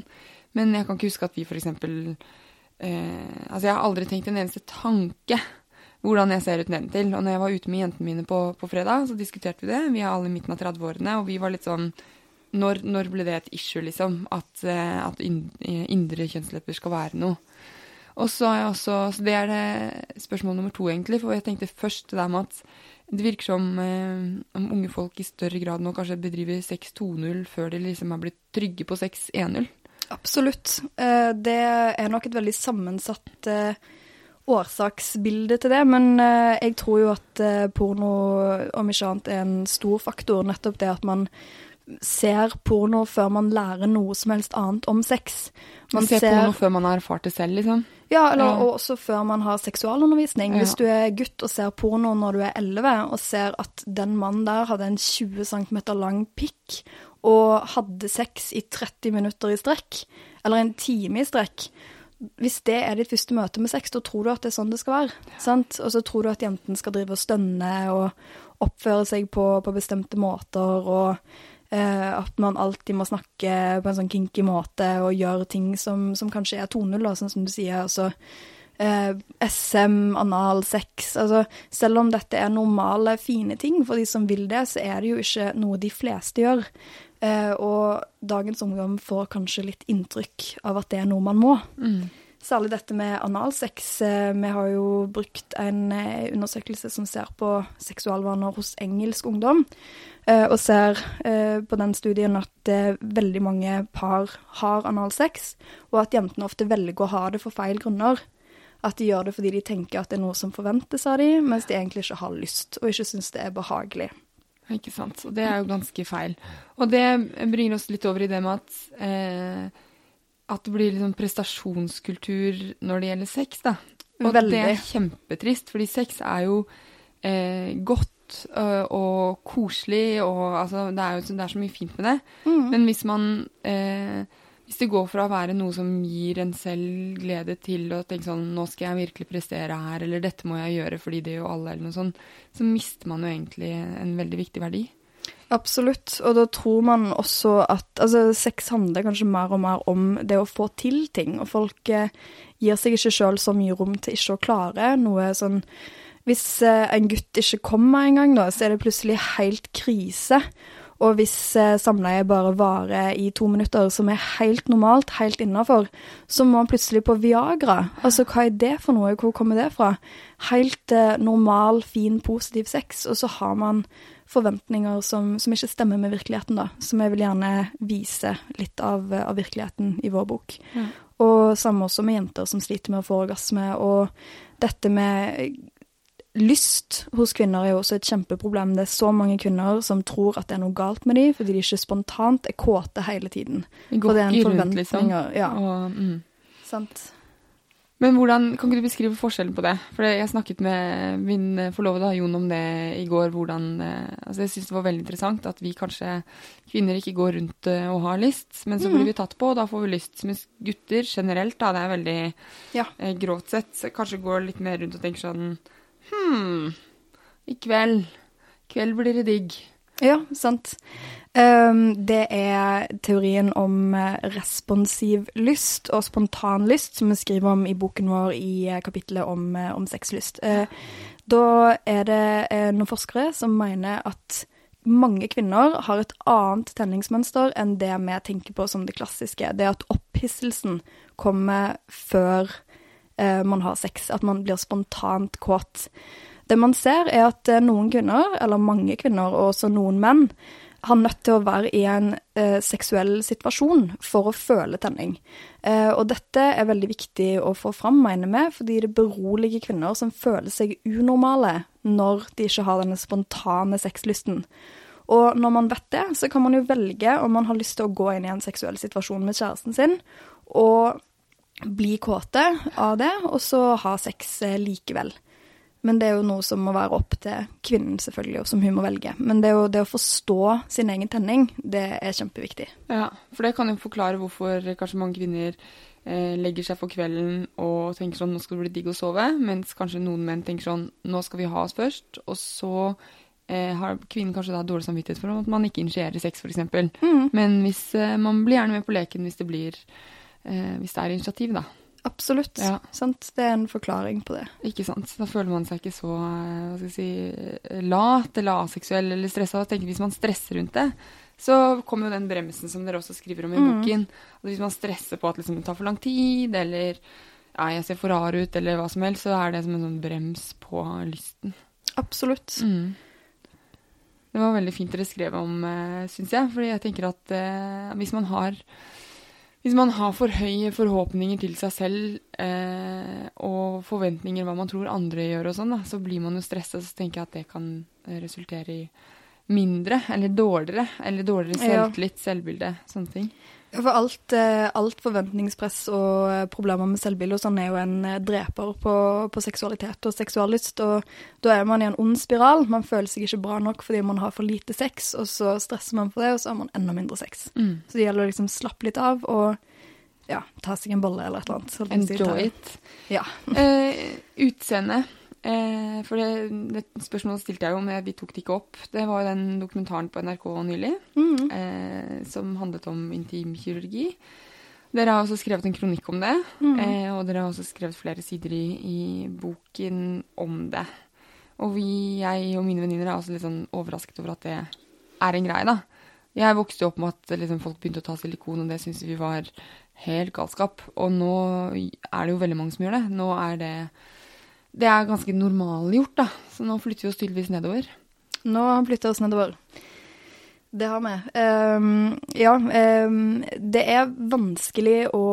Men jeg kan ikke huske at vi eksempel eh, Altså, jeg har aldri tenkt en eneste tanke hvordan jeg ser ut nedentil. Og når jeg var ute med jentene mine på, på fredag, så diskuterte vi det. Vi er alle i midten av 30-årene, og vi var litt sånn når, når ble det et issue, liksom? At, eh, at eh, indre kjønnslepper skal være noe. Og så har jeg også, så Det er det spørsmål nummer to, egentlig. For jeg tenkte først det der med at det virker som eh, om unge folk i større grad nå kanskje bedriver 6-2-0 før de liksom har blitt trygge på 6-1-0. Absolutt. Eh, Det er nok et veldig sammensatt eh, årsaksbilde til det, men eh, jeg tror jo at porno, om ikke annet, er en stor faktor. Nettopp det at man ser porno før man lærer noe som helst annet om sex. Man ser porno før man har erfart det selv, liksom. Ja, eller Ja. og også før man har seksualundervisning. Ja. Hvis du er gutt og ser porno når du er 11, og ser at den mannen der hadde en 20 cm lang pikk og hadde sex i 30 minutter i strekk, eller en time i strekk hvis det er ditt første møte med sex, da tror du at det er sånn det skal være. Sant? Og så tror du at jenten skal drive og stønne og oppføre seg på, på bestemte måter, og at man alltid må snakke på en sånn kinky måte og gjøre ting som, som kanskje er 2-0, sånn som du sier. altså eh, SM, anal, sex altså, Selv om dette er normale, fine ting for de som vil det, så er det jo ikke noe de fleste gjør. Eh, og dagens ungdom får kanskje litt inntrykk av at det er noe man må. Særlig dette med analsex. Eh, vi har jo brukt en eh, undersøkelse som ser på seksualvaner hos engelsk ungdom, eh, og ser eh, på den studien at eh, veldig mange par har analsex, og at jentene ofte velger å ha det for feil grunner. At de gjør det fordi de tenker at det er noe som forventes av dem, mens de egentlig ikke har lyst, og ikke syns det er behagelig. Ikke sant. Og det er jo ganske feil. Og det bringer oss litt over i det med at, eh, at det blir liksom prestasjonskultur når det gjelder sex, da. Og Veldig. det er kjempetrist, fordi sex er jo eh, godt øh, og koselig, og altså, det er jo det er så mye fint med det. Men hvis man eh, Hvis det går fra å være noe som gir en selv glede, til å tenke sånn Nå skal jeg virkelig prestere her, eller dette må jeg gjøre fordi det gjør alle, eller noe sånt, så mister man jo egentlig en veldig viktig verdi. Absolutt, og da tror man også at altså, sex handler kanskje mer og mer om det å få til ting, og folk eh, gir seg ikke sjøl så mye rom til ikke å klare noe sånn Hvis eh, en gutt ikke kommer engang, da, så er det plutselig helt krise. Og hvis eh, samleie bare varer i to minutter, som er helt normalt, helt innafor, så må han plutselig på Viagra. Altså, hva er det for noe? Hvor kommer det fra? Helt eh, normal, fin, positiv sex, og så har man forventninger som, som ikke stemmer med virkeligheten, da. Som jeg vil gjerne vise litt av, av virkeligheten i vår bok. Og samme også med jenter som sliter med å få orgasme. Og dette med lyst hos kvinner er jo også et kjempeproblem. Det er så mange kvinner som tror at det er noe galt med dem, fordi de ikke spontant er kåte hele tiden. For det er en rundt, liksom. ja. Og, mm. Sant? Men hvordan, kan ikke du beskrive forskjellen på det? For jeg snakket med min eh, forlovede Jon om det i går. hvordan, eh, altså Jeg syns det var veldig interessant at vi kanskje kvinner ikke går rundt eh, og har lyst, men så blir vi tatt på, og da får vi lyst. Mens gutter generelt, da, det er veldig Ja. eh, grovt sett, kanskje går litt mer rundt og tenker sånn Hm, i kveld. Kveld blir det digg. Ja, sant. Ehm, det er teorien om eh, responsiv lyst og spontan lyst, som vi skriver om i boken vår i eh, kapittelet om, eh, om sexlyst. Da er det noen forskere som mener at mange kvinner har et annet tenningsmønster enn det vi tenker på som det klassiske. Det at opphisselsen kommer før man har sex, at man blir spontant kåt. Det man ser er at eh, noen kvinner, eller mange kvinner, og også noen menn, har nødt til å være i en eh, seksuell situasjon for å føle tenning. Eh, og dette er veldig viktig å få fram, mener vi, fordi det beroliger kvinner som føler seg unormale når de ikke har denne spontane sexlysten. Og når man vet det, så kan man jo velge om man har lyst til å gå inn i en seksuell situasjon med kjæresten sin, og bli kåte av det, og så ha sex eh, likevel. Men det er jo noe som må være opp til kvinnen, selvfølgelig, og som hun må velge. Men det, er jo, det å forstå sin egen tenning, det er kjempeviktig. Ja, for det kan jo forklare hvorfor kanskje mange kvinner eh, legger seg for kvelden og tenker sånn nå skal det bli digg å sove, mens kanskje noen menn tenker sånn nå skal vi ha oss først, og så eh, har kvinnen kanskje da dårlig samvittighet for at man ikke initierer sex, f.eks. Mm. Men hvis eh, man blir gjerne med på leken hvis det blir eh, hvis det er initiativ, da. Absolutt. Ja. Sant? Det er en forklaring på det. Ikke sant? Da føler man seg ikke så eh, hva skal jeg si, eh, lat eller aseksuell eller stressa. Tenker Hvis man stresser rundt det, så kommer jo den bremsen som dere også skriver om i boken. At hvis man stresser på at liksom, det tar for lang tid, eller ja, jeg ser for rar ut, eller hva som helst, så er det som en sånn brems på lysten. Absolutt. Mm. Det var veldig fint dere skrev om, uh, syns jeg. Fordi jeg tenker at eh, hvis man har hvis man har for høye forhåpninger til seg selv eh, og forventninger hva man tror andre gjør og sånn, da, så blir man jo stressa. Så tenker jeg at det kan eh, resultere i mindre eller dårligere. Eller dårligere Ja. selvtillit, selvbilde, sånne ting. Ja, For alt, eh, alt forventningspress og eh, problemer med selvbilde og sånn er jo en eh, dreper på, på seksualitet og seksuallyst. Og da er man i en ond spiral. Man føler seg ikke bra nok fordi man har for lite sex, og så stresser man for det, og så har man enda mindre sex. Mm. Så det gjelder å liksom slappe litt av og ja, ta seg en bolle eller et eller annet. Enjoy it. Ja. uh, *laughs* utseende. Eh, for det, det spørsmålet stilte jeg jo, men vi tok det ikke opp. Det var jo den dokumentaren på NRK nylig mm. eh, som handlet om intimkirurgi. Dere har også skrevet en kronikk om det, mm. eh, og dere har også skrevet flere sider i, i boken om det. Og vi, jeg og mine venninner er også litt sånn overrasket over at det er en greie, da. Jeg vokste opp med at liksom, folk begynte å ta silikon, og det syntes vi var helt galskap. Og nå er det jo veldig mange som gjør det. Nå er det Det er ganske normalgjort, da. Så nå flytter vi oss tydeligvis nedover. Nå flytter vi oss nedover. Det har vi. Um, ja, um, det er vanskelig å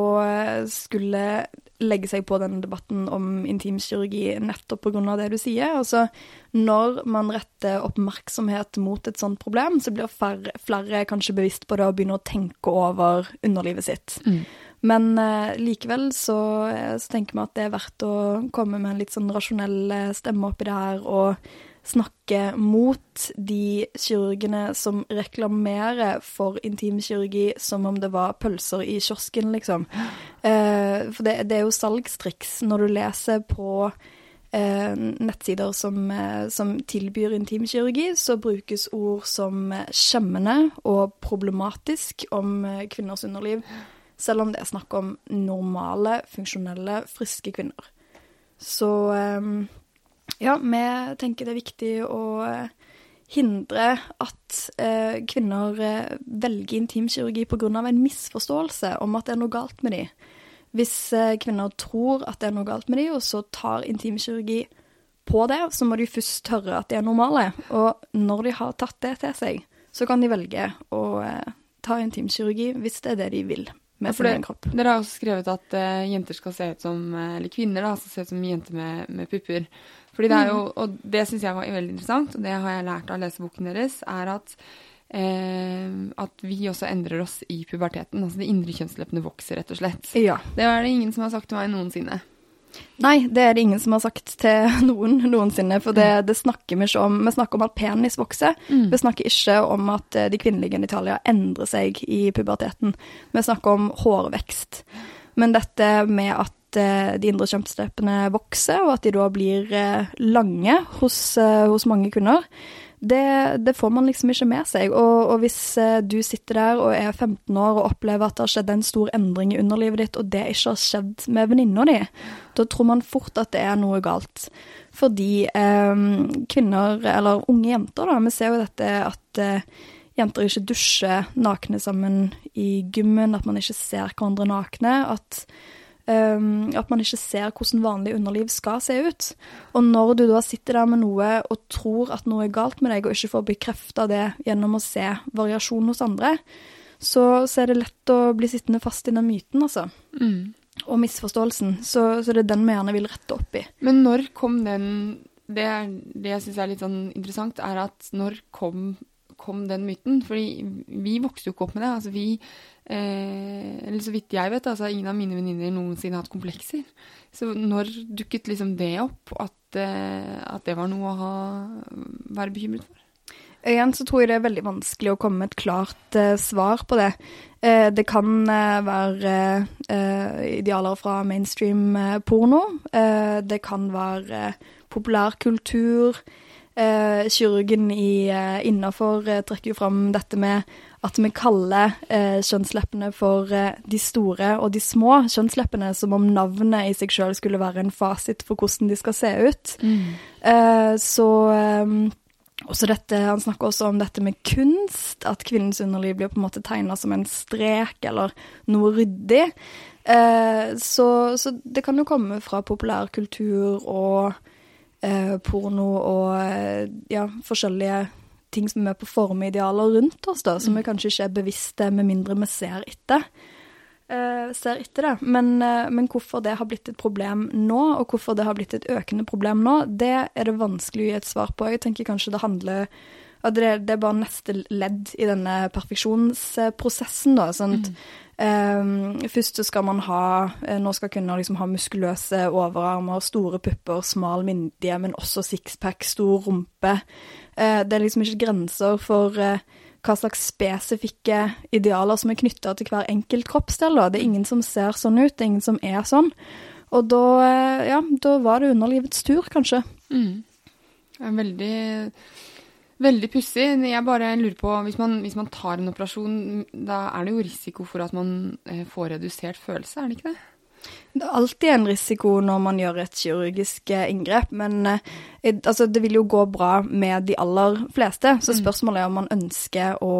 skulle legge seg på denne debatten om intimkirurgi nettopp pga. det du sier. Altså, når man retter oppmerksomhet mot et sånt problem, så blir flere, flere kanskje bevisst på det og begynner å tenke over underlivet sitt. Mm. Men eh, likevel så, så, tenker vi at det er verdt å komme med en litt sånn rasjonell stemme oppi det her, og snakke mot de kirurgene som reklamerer for intimkirurgi som om det var pølser i kiosken, liksom. Eh, for det, det, er jo salgstriks når du leser på eh, nettsider som, eh, som, tilbyr intimkirurgi, så brukes ord som skjemmende og problematisk om eh, kvinners underliv, selv om det er snakk om normale, funksjonelle, friske kvinner. Så eh, ja, vi tenker det er viktig å eh, hindre at eh, kvinner eh, velger intimkirurgi pga. en misforståelse om at det er noe galt med dem. Hvis eh, kvinner tror at det er noe galt med dem, og så tar intimkirurgi på det, så må de først høre at de er normale. Og når de har tatt det til seg, så kan de velge å eh, ta intimkirurgi hvis det er det de vil med sin egen kropp. Dere har også skrevet at uh, jenter skal se ut som, eller kvinner da, skal se ut som jenter med, med pupper. Fordi det er jo, mm. Og det syns jeg var veldig interessant, og det har jeg lært av å lese boken deres, er at, eh, at vi også endrer oss i puberteten. Altså de indre kjønnsleppene vokser, rett og slett. Ja. Det er det ingen som har sagt til meg noensinne. Nei, det er det ingen som har sagt til *laughs* noen noensinne, for det, mm. det snakker vi ikke om. Vi snakker om at penis vokser. Mm. Vi snakker ikke om at eh, de kvinnelige genitalia endrer seg i puberteten. Vi snakker om hårvekst. Men dette med at Eh, de indre kjønnsleppene vokser, og at de da blir eh, lange hos, hos mange kunder. Det, det, får man liksom ikke med seg. Og, og, hvis du sitter der og er 15 år og opplever at det har skjedd en stor endring i underlivet ditt, og det ikke har skjedd med venninna di, da tror man fort at det er noe galt. Fordi eh, kvinner, eller unge jenter, da, vi ser jo dette at eh, jenter ikke dusjer nakne sammen i gymmen, at man ikke ser hverandre nakne. at Um, at man ikke ser hvordan vanlig underliv skal se ut. Og når du da sitter der med noe og tror at noe er galt med deg, og ikke får bekrefta det gjennom å se variasjon hos andre, så, så, er det lett å bli sittende fast i den myten, altså. Mm. Og misforståelsen. Så, så, det er den vi gjerne vil rette opp i. Men når kom den Det, det jeg syns er litt sånn interessant, er at når kom, kom den myten? Fordi vi vokste jo ikke opp med det. Altså vi eller så vidt jeg vet, altså ingen av mine venninner noensinne hatt komplekser. Så når dukket liksom det opp, at, eh, at det var noe å ha, være bekymret for? Igjen så tror jeg det er veldig vanskelig å komme med et klart uh, svar på det. Uh, det kan uh, være idealer fra mainstream porno. det kan være populærkultur. kirurgen i, innafor trekker jo fram dette med at vi kaller eh, kjønnsleppene for eh, de store og de små kjønnsleppene, som om navnet i seg sjøl skulle være en fasit for hvordan de skal se ut. Mm. Eh, så eh, også dette, Han snakker også om dette med kunst, at kvinnens underliv blir på en måte tegna som en strek eller noe ryddig. Eh, så, så, det kan jo komme fra populærkultur og eh, porno og ja, forskjellige ting som er på formidealer rundt oss, da, som vi kanskje ikke er bevisste med mindre vi ser etter. Uh, ser etter det. Men, uh, men, hvorfor det har blitt et problem nå, og hvorfor det har blitt et økende problem nå, det er det vanskelig å gi et svar på. Jeg tenker kanskje det handler at det, det er bare neste ledd i denne perfeksjonsprosessen, da. sånt, mm. uh, først skal man ha Nå skal kvinner liksom ha muskuløse overarmer, store pupper, smal midje, men også sixpack, stor rumpe. Uh, det er liksom ikke grenser for uh, hva slags spesifikke idealer som er knytta til hver enkelt kroppsdel. Det er ingen som ser sånn ut, det er ingen som er sånn. Og da, uh, ja, da var det underlivets tur, kanskje. Mm. Det er veldig Veldig pussig. Jeg bare lurer på, hvis man, hvis man, tar en operasjon, da er det jo risiko for at man eh, får redusert følelse, er det ikke det? Det er alltid en risiko når man gjør et kirurgisk eh, inngrep, men eh, altså, det vil jo gå bra med de aller fleste. Så mm. spørsmålet er om man ønsker å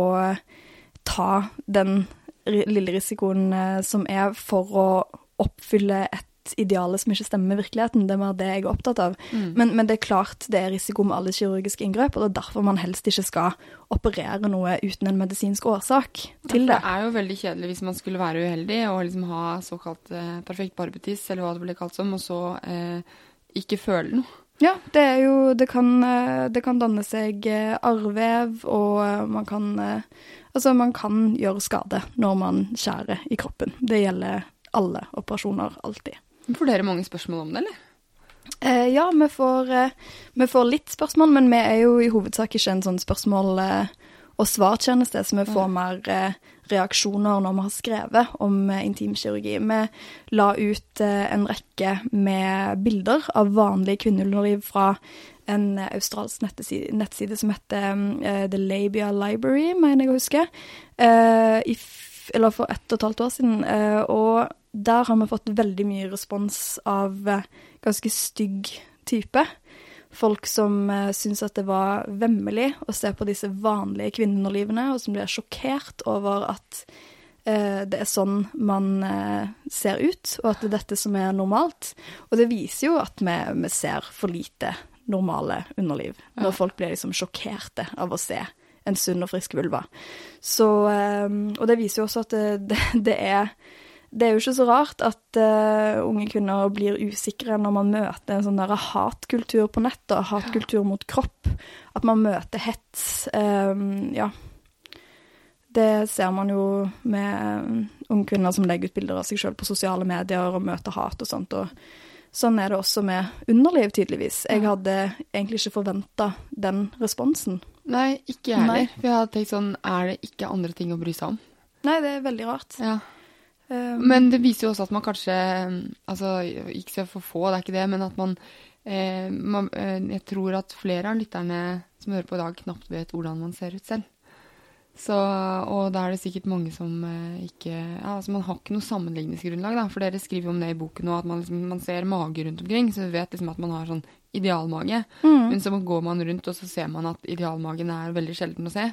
ta den lille risikoen eh, som er for å oppfylle et ideale som ikke stemmer med virkeligheten. Det er mer det jeg er opptatt av. Men, men det er klart det er risiko med alle kirurgiske inngrep, og det er derfor man helst ikke skal operere noe uten en medisinsk årsak til det. det er jo veldig kjedelig hvis man skulle være uheldig og liksom ha såkalt eh, perfekt barbetiss, eller hva det blir kalt som, og så eh, ikke føle noe. Ja, det jo Det kan, eh, det kan danne seg eh, arrvev, og eh, man kan Altså, man kan gjøre skade når man skjærer i kroppen. Det gjelder alle operasjoner, alltid. Får dere mange spørsmål om det, eller? Eh, ja, vi får, eh, vi får litt spørsmål, men vi er jo i hovedsak ikke en sånn spørsmål- eh, og svartjeneste, så vi får mer eh, reaksjoner når vi har skrevet om eh, intimkirurgi. Vi la ut en rekke med bilder av vanlige kvinneunderliv fra en australsk nettside, nettside som heter eh, The Labia Library, mener jeg å huske, eh, i f eller for ett og et halvt år siden. eh, og der har vi fått veldig mye respons av eh, ganske stygg type. Folk som uh, syns at det var vemmelig å se på disse vanlige kvinneunderlivene, og som blir sjokkert over at eh, det er sånn man eh, ser ut, og at det er dette som er normalt. Og det viser jo at vi, vi ser for lite normale underliv, når folk blir liksom sjokkerte av å se en sunn og frisk vulva. Så, eh, og det viser jo også at det, *laughs* det, det er det er jo ikke så rart at uh, unge kvinner blir usikre når man møter en sånn der hatkultur på nettet, hatkultur mot kropp. At man møter hets. Um, ja. Det ser man jo med eh, unge kvinner som legger ut bilder av seg sjøl på sosiale medier og møter hat og sånt. og Sånn er det også med underliv, tydeligvis. Jeg hadde egentlig ikke forventa den responsen. Nei, ikke jeg heller. For jeg hadde tenkt sånn, er det ikke andre ting å bry seg om? Nei, det er veldig rart. Ja. Eh, Men det viser jo også at man kanskje Altså, ikke så for få, det er ikke det, men at man, eh, man eh, Jeg tror at flere av lytterne som hører på i dag, knapt vet hvordan man ser ut selv. Så, og da er det sikkert mange som eh, ikke ja, altså Man har ikke noe sammenligningsgrunnlag, da. For dere skriver jo om det i boken nå, at man, liksom, man ser mage rundt omkring. Så du vet liksom at man har sånn idealmage. Men så går man rundt, og så ser man at idealmagen er veldig sjelden å se.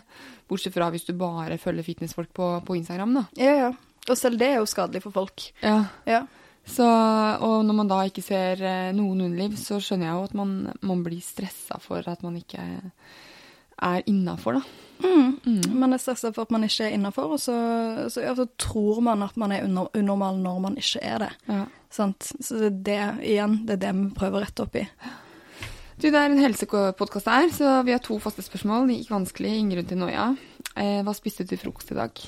Bortsett fra hvis du bare følger fitnessfolk på, på Instagram, da. ja, ja. Og selv det er jo skadelig for folk. Ja. Ja. Så, og når man da ikke ser eh, noen underliv, så skjønner jeg jo at man, man blir stressa for at man ikke er innafor, da. Man er stressa for at man ikke er innafor, og så, så, ja, så tror man at man er under, unormal når man ikke er det. Ja. Sant? Så det er det, igjen, det er det vi prøver å rette opp i. Du, det er en helsepodkast her, så vi har to faste spørsmål. Det gikk vanskelig, ingen grunn til noia. Eh, hva spiste du til frokost i dag?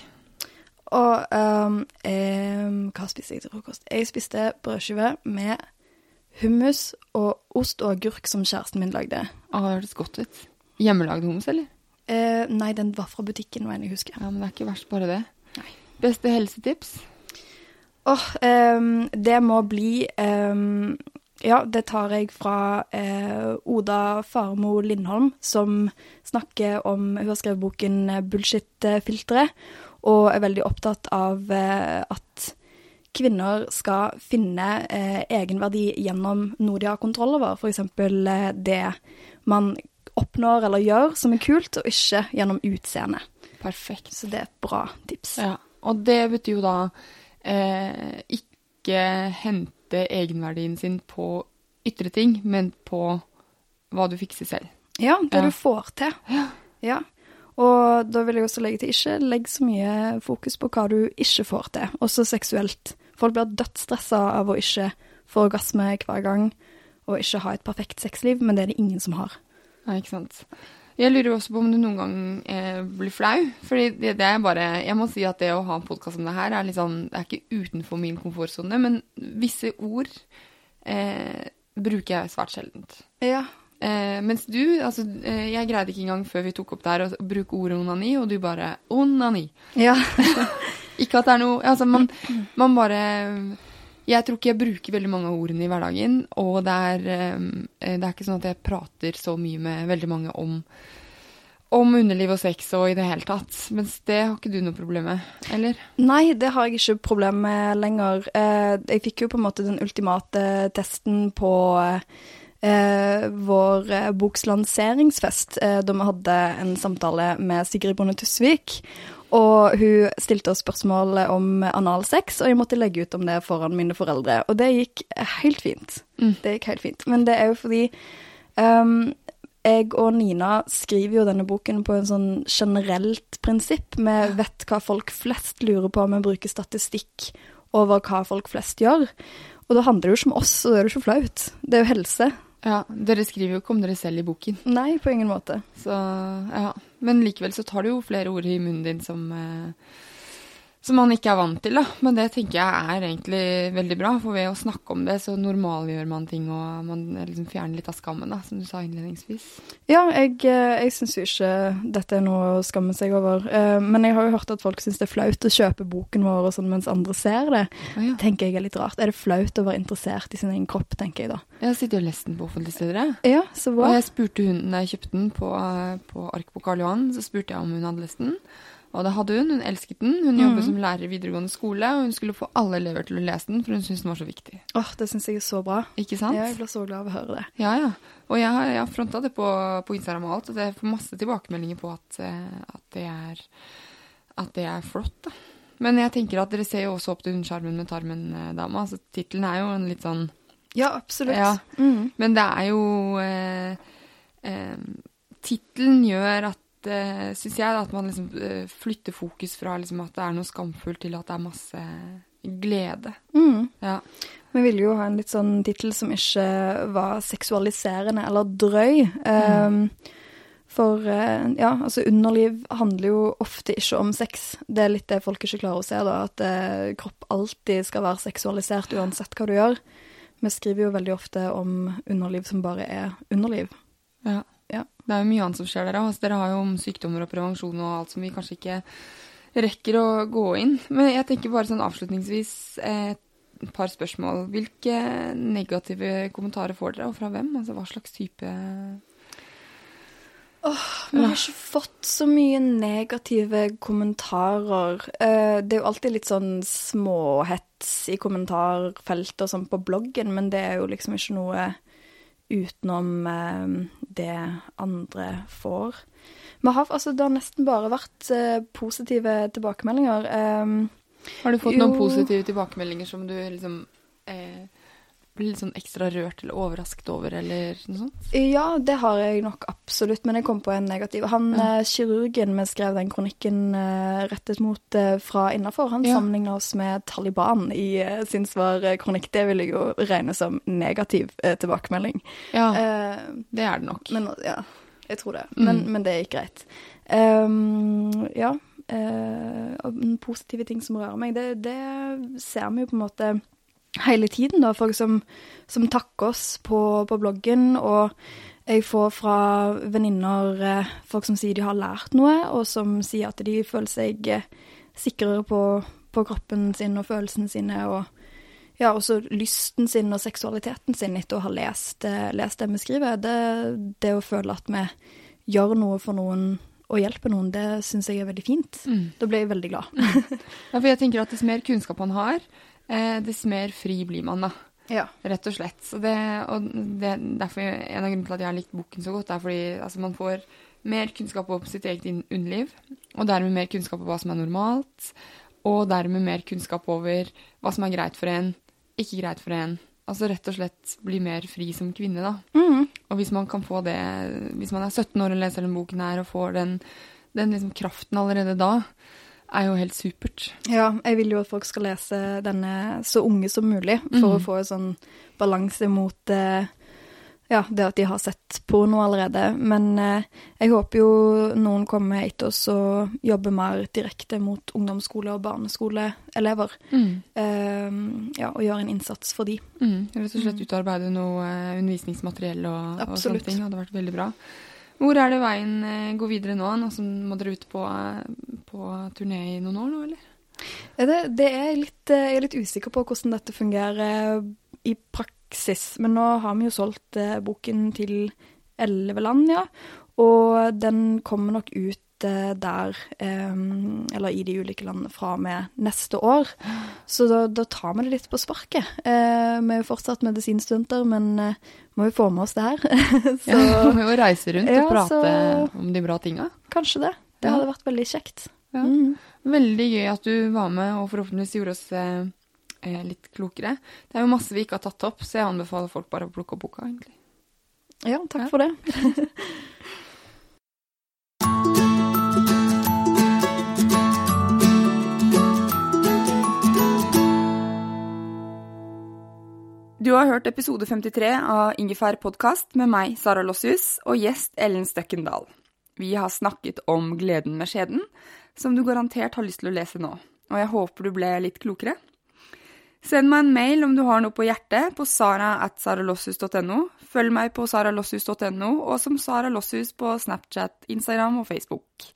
Og um, um, hva spiste jeg til frokost? Jeg spiste brødskive med hummus og ost og agurk som kjæresten min lagde. Ah, det hørtes godt ut. Hjemmelagd hummus, eller? Eh, nei, den var fra butikken, mener jeg husker. Ja, men det er ikke verst, bare det. Beste helsetips? Åh, ehm, det må bli um, Ja, det tar jeg fra uh, Oda Farmo Lindholm, som snakker om Hun har skrevet boken eh, 'Bullshit-filteret', og er veldig opptatt av eh, at kvinner skal finne eh, egenverdi gjennom noe de har kontroll over, f.eks. Eh, det man oppnår eller gjør som er kult, og ikke gjennom utseende. Perfekt. Så det er et bra tips. Ja, og det betyr jo da eh, ikke hente egenverdien sin på ytre ting, men på hva du fikser selv. Ja, det Ja. du får til. Ja. Og da vil jeg også legge til ikke legg så mye fokus på hva du ikke får til, også seksuelt. Folk blir dødsstressa av å ikke få orgasme hver gang og ikke ha et perfekt sexliv, men det er det ingen som har. Ja, ikke sant. Jeg lurer også på om du noen gang eh, blir flau. Fordi det, det er bare Jeg må si at det å ha en podkast som det her, er sånn Det er ikke utenfor min komfortsone, men visse ord eh, bruker jeg svært sjeldent. Ja. Eh, mens du, altså eh, Jeg greide ikke engang før vi tok opp det her å bruke ordet onani, og du bare onani. Ja. *laughs* Ikke at det er noe Altså, man, man bare Jeg tror ikke jeg bruker veldig mange av ordene i hverdagen, og det er, eh, det er ikke sånn at jeg prater så mye med veldig mange om om underliv og sex og i det hele tatt. Mens det har ikke du noe problem med, eller? Nei, det har jeg ikke problem med lenger. Eh, jeg fikk jo på en måte den ultimate testen på vår eh, boks lanseringsfest, eh, da vi hadde en samtale med Sigrid Bonde Tusvik. Og hun stilte oss spørsmål om analsex, og jeg måtte legge ut om det foran mine foreldre. Og det gikk helt fint. Det gikk helt fint. Men det er jo fordi um, jeg og Nina skriver jo denne boken på en sånn generelt prinsipp. Vi vet hva folk flest lurer på, vi bruker statistikk over hva folk flest gjør. Og da handler det jo ikke om oss, og da er det ikke flaut. Det er jo helse. Ja, Dere skriver jo ikke om dere selv i boken. Nei, på ingen måte. Så, ja. Men likevel så tar du jo flere ord i munnen din som, eh, som man ikke er vant til. da. Men det tenker jeg er egentlig veldig bra, for ved å snakke om det, så normalgjør man ting, og man liksom fjerner litt av skammen, da, som du sa innledningsvis. Ja, jeg, eh, jeg syns jo ikke dette er noe å skamme seg over. Eh, Men jeg har jo hørt at folk syns det er flaut å kjøpe boken vår og sånn mens andre ser det. Ah, ja. tenker jeg er litt rart. Er det flaut å være interessert i sin egen kropp, tenker jeg da. Jeg sitter jo og lest den på offentlige steder, jeg. Ja, så Og jeg spurte hun da jeg kjøpte den på, på ark på Karl Johan, så spurte jeg om hun hadde lest den. Og det hadde hun. Hun elsket den. Hun jobbet som lærer i videregående skole, og hun skulle få alle elever til å lese den, for hun syntes den var så viktig. Åh, det syns jeg er så bra. Ikke sant? Jeg blir så glad av å høre det. Ja, ja. Og jeg har, jeg har fronta det på, på Instagram og alt, og jeg får masse tilbakemeldinger på at, eh, at, det, er, at det er flott, da. Men jeg tenker at dere ser jo også opp til hun Sjarmen med tarmen-dama. Altså, Tittelen er jo en litt sånn Ja, absolutt. Ja. Mm. Men det er jo eh, eh, Tittelen gjør at eh, Syns jeg da, at man liksom eh, flytter fokus fra liksom at det er noe skamfullt, til at det er masse glede. Mm. Ja. Vi ville jo ha en litt sånn tittel som ikke var seksualiserende eller drøy. Um, for eh, ja, altså underliv handler jo ofte ikke om sex. Det er litt det folk ikke klarer å se, da. At eh, kropp alltid skal være seksualisert uansett hva du gjør. Vi skriver jo veldig ofte om underliv som bare er underliv. Ja. Ja. Det er jo mye annet som skjer der òg. Altså, dere har jo om sykdommer og prevensjon og alt som vi kanskje ikke rekker å gå inn. Men jeg tenker bare sånn avslutningsvis eh, et par spørsmål. Hvilke negative kommentarer får dere, og fra hvem? Altså hva slags type Åh, Vi har ikke fått så mye negative kommentarer. Eh, Det er jo alltid litt sånn småhets i kommentarfeltet og sånn på bloggen, men det er jo liksom ikke noe utenom eh, det andre får. Vi har, altså, det har nesten bare vært eh, positive tilbakemeldinger. Eh, Har du fått noen positive tilbakemeldinger som du liksom eh, blir litt sånn ekstra rørt eller overrasket over, eller noe sånt? Ja, det har jeg nok absolutt, men jeg kom på en negativ. Han eh, kirurgen vi skrev den kronikken eh, rettet mot eh, fra innafor, han Ja. sammenligna oss med Taliban i sin svarkronikk. Det vil jeg jo regne som negativ tilbakemelding. Ja, uh, det er det nok. men ja, jeg tror det. Men, men det gikk greit. Um, ja. Uh, positive ting som rører meg, det, det ser vi jo på en måte hele tiden, da. Folk som, som takker oss på, på bloggen, og jeg får fra venninner eh, folk som sier de har lært noe, og som sier at de føler seg eh, sikrere på, på kroppen sin og følelsene sine, og ja, også lysten sin og seksualiteten sin etter å ha lest, eh, lest det vi skriver. Det, det å føle at vi gjør noe for noen og hjelper noen, det syns jeg er veldig fint. Da blir jeg veldig glad. Ja, for jeg tenker at dess mer kunnskap man har, eh, dess mer fri blir man, da. ja. Rett og slett. Så det, og det, derfor En av grunnene til at jeg har likt boken så godt, er fordi altså, man får mer kunnskap om sitt eget underliv, og dermed mer kunnskap om hva som er normalt, og dermed mer kunnskap over hva som er greit for en, ikke greit for en. Altså rett og slett bli mer fri som kvinne, da. Mm. Og hvis man kan få det Hvis man er 17 år og leser den boken her og får den, den liksom kraften allerede da, er jo helt supert. Ja, jeg vil jo at folk skal lese denne så unge som mulig, for å få en sånn balanse mot eh, ja, det at de har sett porno allerede. Men eh, jeg håper jo noen kommer etter oss og jobber mer direkte mot ungdomsskole- og barneskoleelever. Eh, ja, og gjør en innsats for de. Mm, rett og slett utarbeide noe undervisningsmateriell og, og sånne ting. hadde vært veldig bra. Hvor er det veien eh, går videre nå? Nå som må dere ut på, eh, på turné i noen år nå, eller? Det, det er litt, eh, jeg er litt usikker på hvordan dette fungerer i praksis. Men nå har vi jo solgt boken til elleve land, ja. Og den kommer nok ut der, eh, eller i de ulike landene fra og med neste år. Så da, da tar vi det litt på sparket. Eh, vi er jo fortsatt medisinstudenter, men eh, må jo få med oss det her. *laughs* så Ja, vi må reise rundt Ja, og prate så- om de bra tinga. kanskje det. Det Ja. hadde vært veldig kjekt. Ja. Veldig gøy at du var med og forhåpentligvis gjorde oss eh, eh, litt klokere. Det er jo masse vi ikke har tatt opp, så jeg anbefaler folk bare å plukke opp boka, egentlig. Ja, takk for det. *laughs* Du har hørt episode 53 av Ingefær podkast med meg, Sara Lossius, og gjest Ellen Støkkendal. Vi har snakket om Gleden med skjeden, som du garantert har lyst til å lese nå, og jeg håper du ble litt klokere. Send meg en mail om du har noe på hjertet på sara.saralossius.no. Følg meg på saralossius.no, og som Sara Lossius på Snapchat, Instagram og Facebook.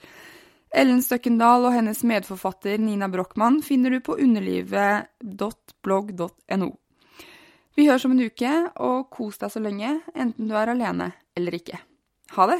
Ellen Støkkendal og hennes medforfatter Nina Brochmann finner du på underlivet.blogg.no. Vi høres om en uke, og kos deg så lenge, enten du er alene eller ikke. Ha det!